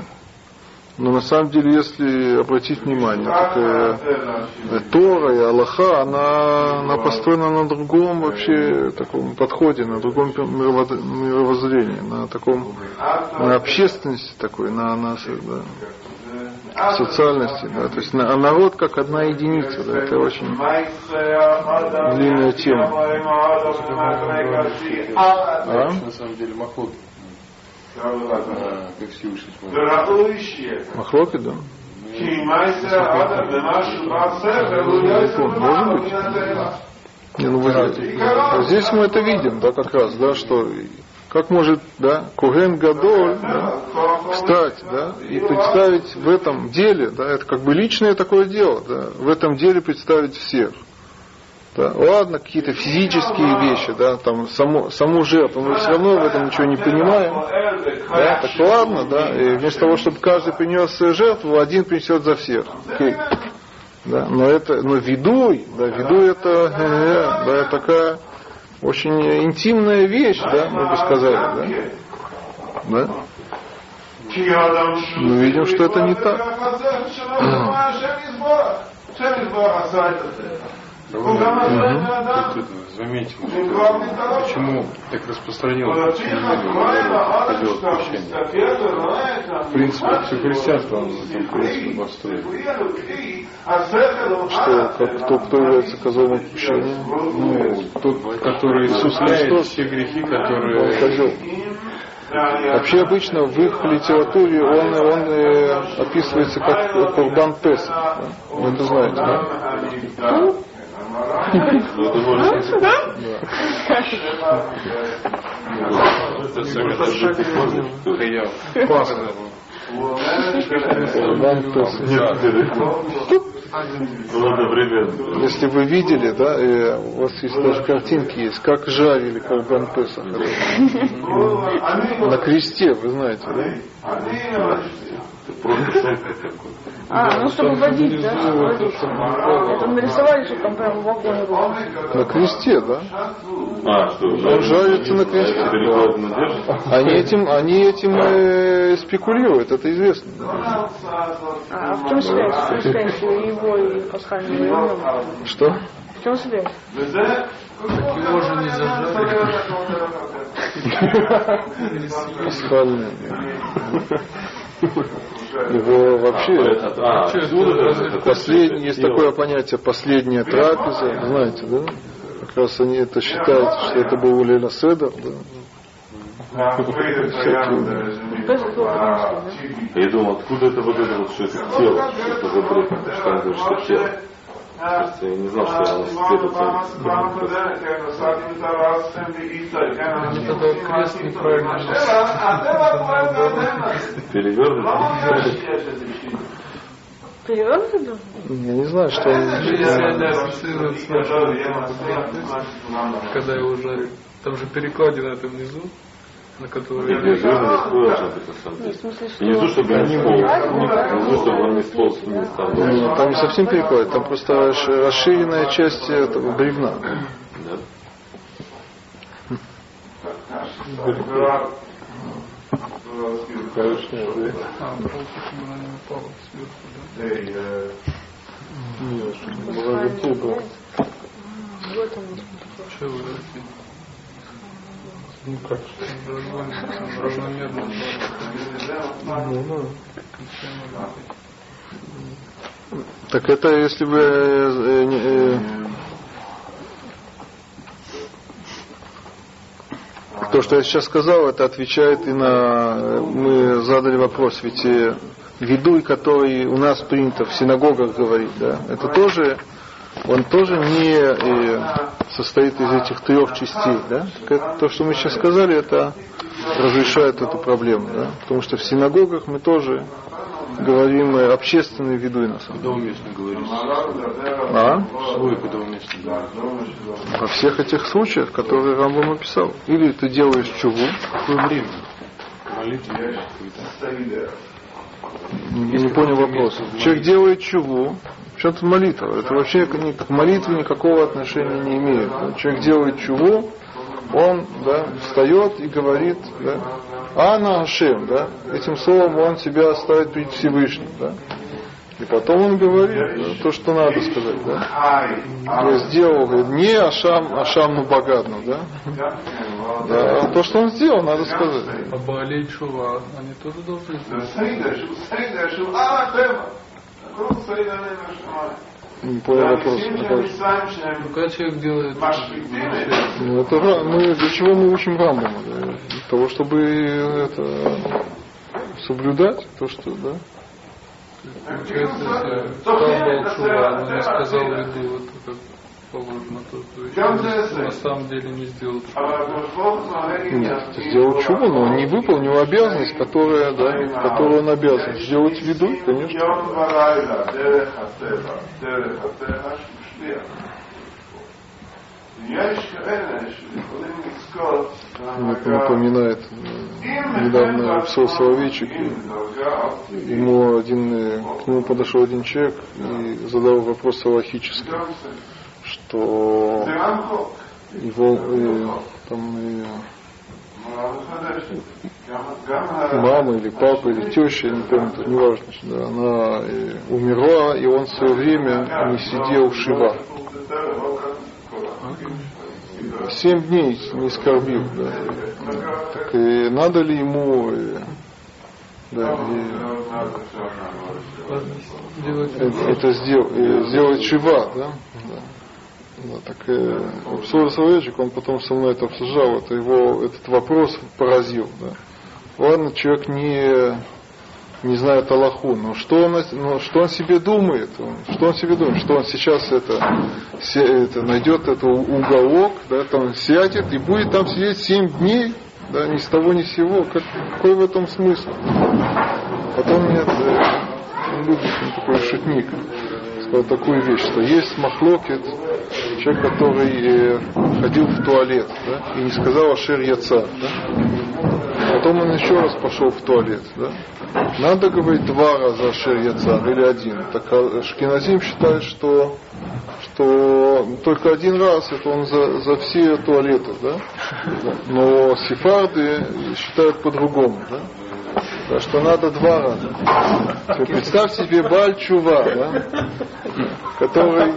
Но на самом деле, если обратить внимание, такая э, Тора и Аллаха, она, она построена на другом вообще таком подходе, на другом мировоззрении, на таком, на общественности такой, на, на да, социальности, да, то есть на, а народ как одна единица, да, это очень длинная тема. А? На самом деле Махлок как Всевышний Махлоки, да? Может быть. Не, ну, вот, здесь мы это видим, да, как раз, да, что как может, да, Куген Гадоль, да, встать, да, и представить в этом деле, да, это как бы личное такое дело, да, в этом деле представить всех. Да, ладно, какие-то физические вещи, да, там саму, саму жертву, мы все равно в этом ничего не понимаем. Да, так ладно, да, и вместо того, чтобы каждый принес жертву, один принесет за всех. Окей. Да, но это, но ведуй, да, ведуй это, э, да, такая очень интимная вещь, да, мы бы сказали, да. да? Мы видим, что это не так. Угу. Заметил, почему так распространилось идет прощение. В принципе, все христианство на этом принципе построено. Что, как, кто, кто является козлом отпущения? Ну, тот, который осуществляет все грехи, которые... Вообще обычно в их литературе он, он э, описывается как Курбан Песах. Вы это знаете, да? Если вы видели, да, и у вас есть даже картинки есть, как жарили Карбан Песах. На кресте, вы знаете, да? Просто шутка такой. А, ну чтобы водить, да? Водить. Это нарисовали, что там прям в огонь. На кресте, да? А, что, Он жарится на кресте. Они этим, они этим э, спекулируют, это известно. А в чем связь? В чем связь его и пасхального? Что? В чем связь? Его же не зажали. Пасхальное. Его вообще А, отсюда это Послед... Есть такое понятие последняя трапеза, знаете, да? Как раз они это считают, что это был Леля Седер, да? Без этого принесли, да? Я думал, откуда это вот это вот, что это тело, что это за бред, что что тело. Я не знал, что Они тогда крест неправильно перевернуто. Перевернутый был? Я не знаю, что. Если когда его жарят. Там же перекладина это внизу, на которой... Перевернуто должно быть на самом деле. Внизу, чтобы он не. Внизу, чтобы он не сполз. Там, Ну, Там не совсем перекладина, там просто расш- расширенная часть этого бревна. да. А, просто чтобы она не упала сверху, да? В этом Что вы? Ну как? Равномерно. Так это если бы э, не- э, то, что я сейчас сказал, это отвечает и на мы задали вопрос, ведь э, ведуй, который у нас принято в синагогах говорить, да, это тоже он тоже не э, состоит из этих трех частей, да? Это, то, что мы сейчас сказали, это разрешает эту проблему, да? Потому что в синагогах мы тоже говорим э, общественный ведуй на самом Когда уместно говорить? деле. А? Свой, когда уместно говорить. Во всех этих случаях, которые Рамбам описал. Или ты делаешь чуву, Какое время? Молитва какая-то. не, понял вопрос. Человек делает чуву, чем тут молитва? Это вообще ни- к молитве никакого отношения не имеет. Человек делает чуву, он да, встает и говорит, да, Ана Ашем, да, этим словом он себя ставит перед Всевышним, да. И потом он говорит да, то, что надо сказать, да. Я сделал, говорит, не Ашам, Ашам ну богатно, да. да. А то, что он сделал, надо сказать. А Баалей Чува, они тоже должны знать. Не понял вопрос. Ну, когда человек делает Ну, это мы для чего мы учим Рамбама? Да? Для того, чтобы это соблюдать то, что, да? Получается, если стал Балчува, но не сказал виду, это как положено, то, то на самом деле не сделал. Нет, ты сделал чубу, но он не выполнил обязанность, которая, да, которую он обязан. Сделать виду, конечно. Это напоминает недавно псов Соловейчик. Ему один, э, к нему подошел один человек и задал вопрос аллахический, что его э, там э, мама или папа или теща, я не помню, тут неважно, да, она э, умерла, и он в свое время не сидел в шива. Семь дней не скорбил. Да. Так и надо ли ему э, да, и это, это сдел- э, сделать шива, да? Да. Да, так э, Псор Соловейчик, он потом со мной это обсуждал, это его этот вопрос поразил. Да. Ладно, человек не, не знает Аллаху, но что он, но что он себе думает? Что он себе думает? Что он сейчас это, се- это найдет этот уголок, да, там сядет и будет там сидеть семь дней, да, ни с того ни с сего. Как, какой в этом смысл? Потом нет, э, такой шутник, сказал такую вещь, что есть махлокет, человек, который э, ходил в туалет, да, и не сказал Ашер Яца, да? Потом он еще раз пошел в туалет. Да? Надо говорить два раза Ашер Яцар или один. Так а Шкиназим считает, что, что только один раз это он за, за все туалеты. Да? Но сефарды считают по-другому. Да? Да, что надо два раза. Представь себе Бальчува, да? который.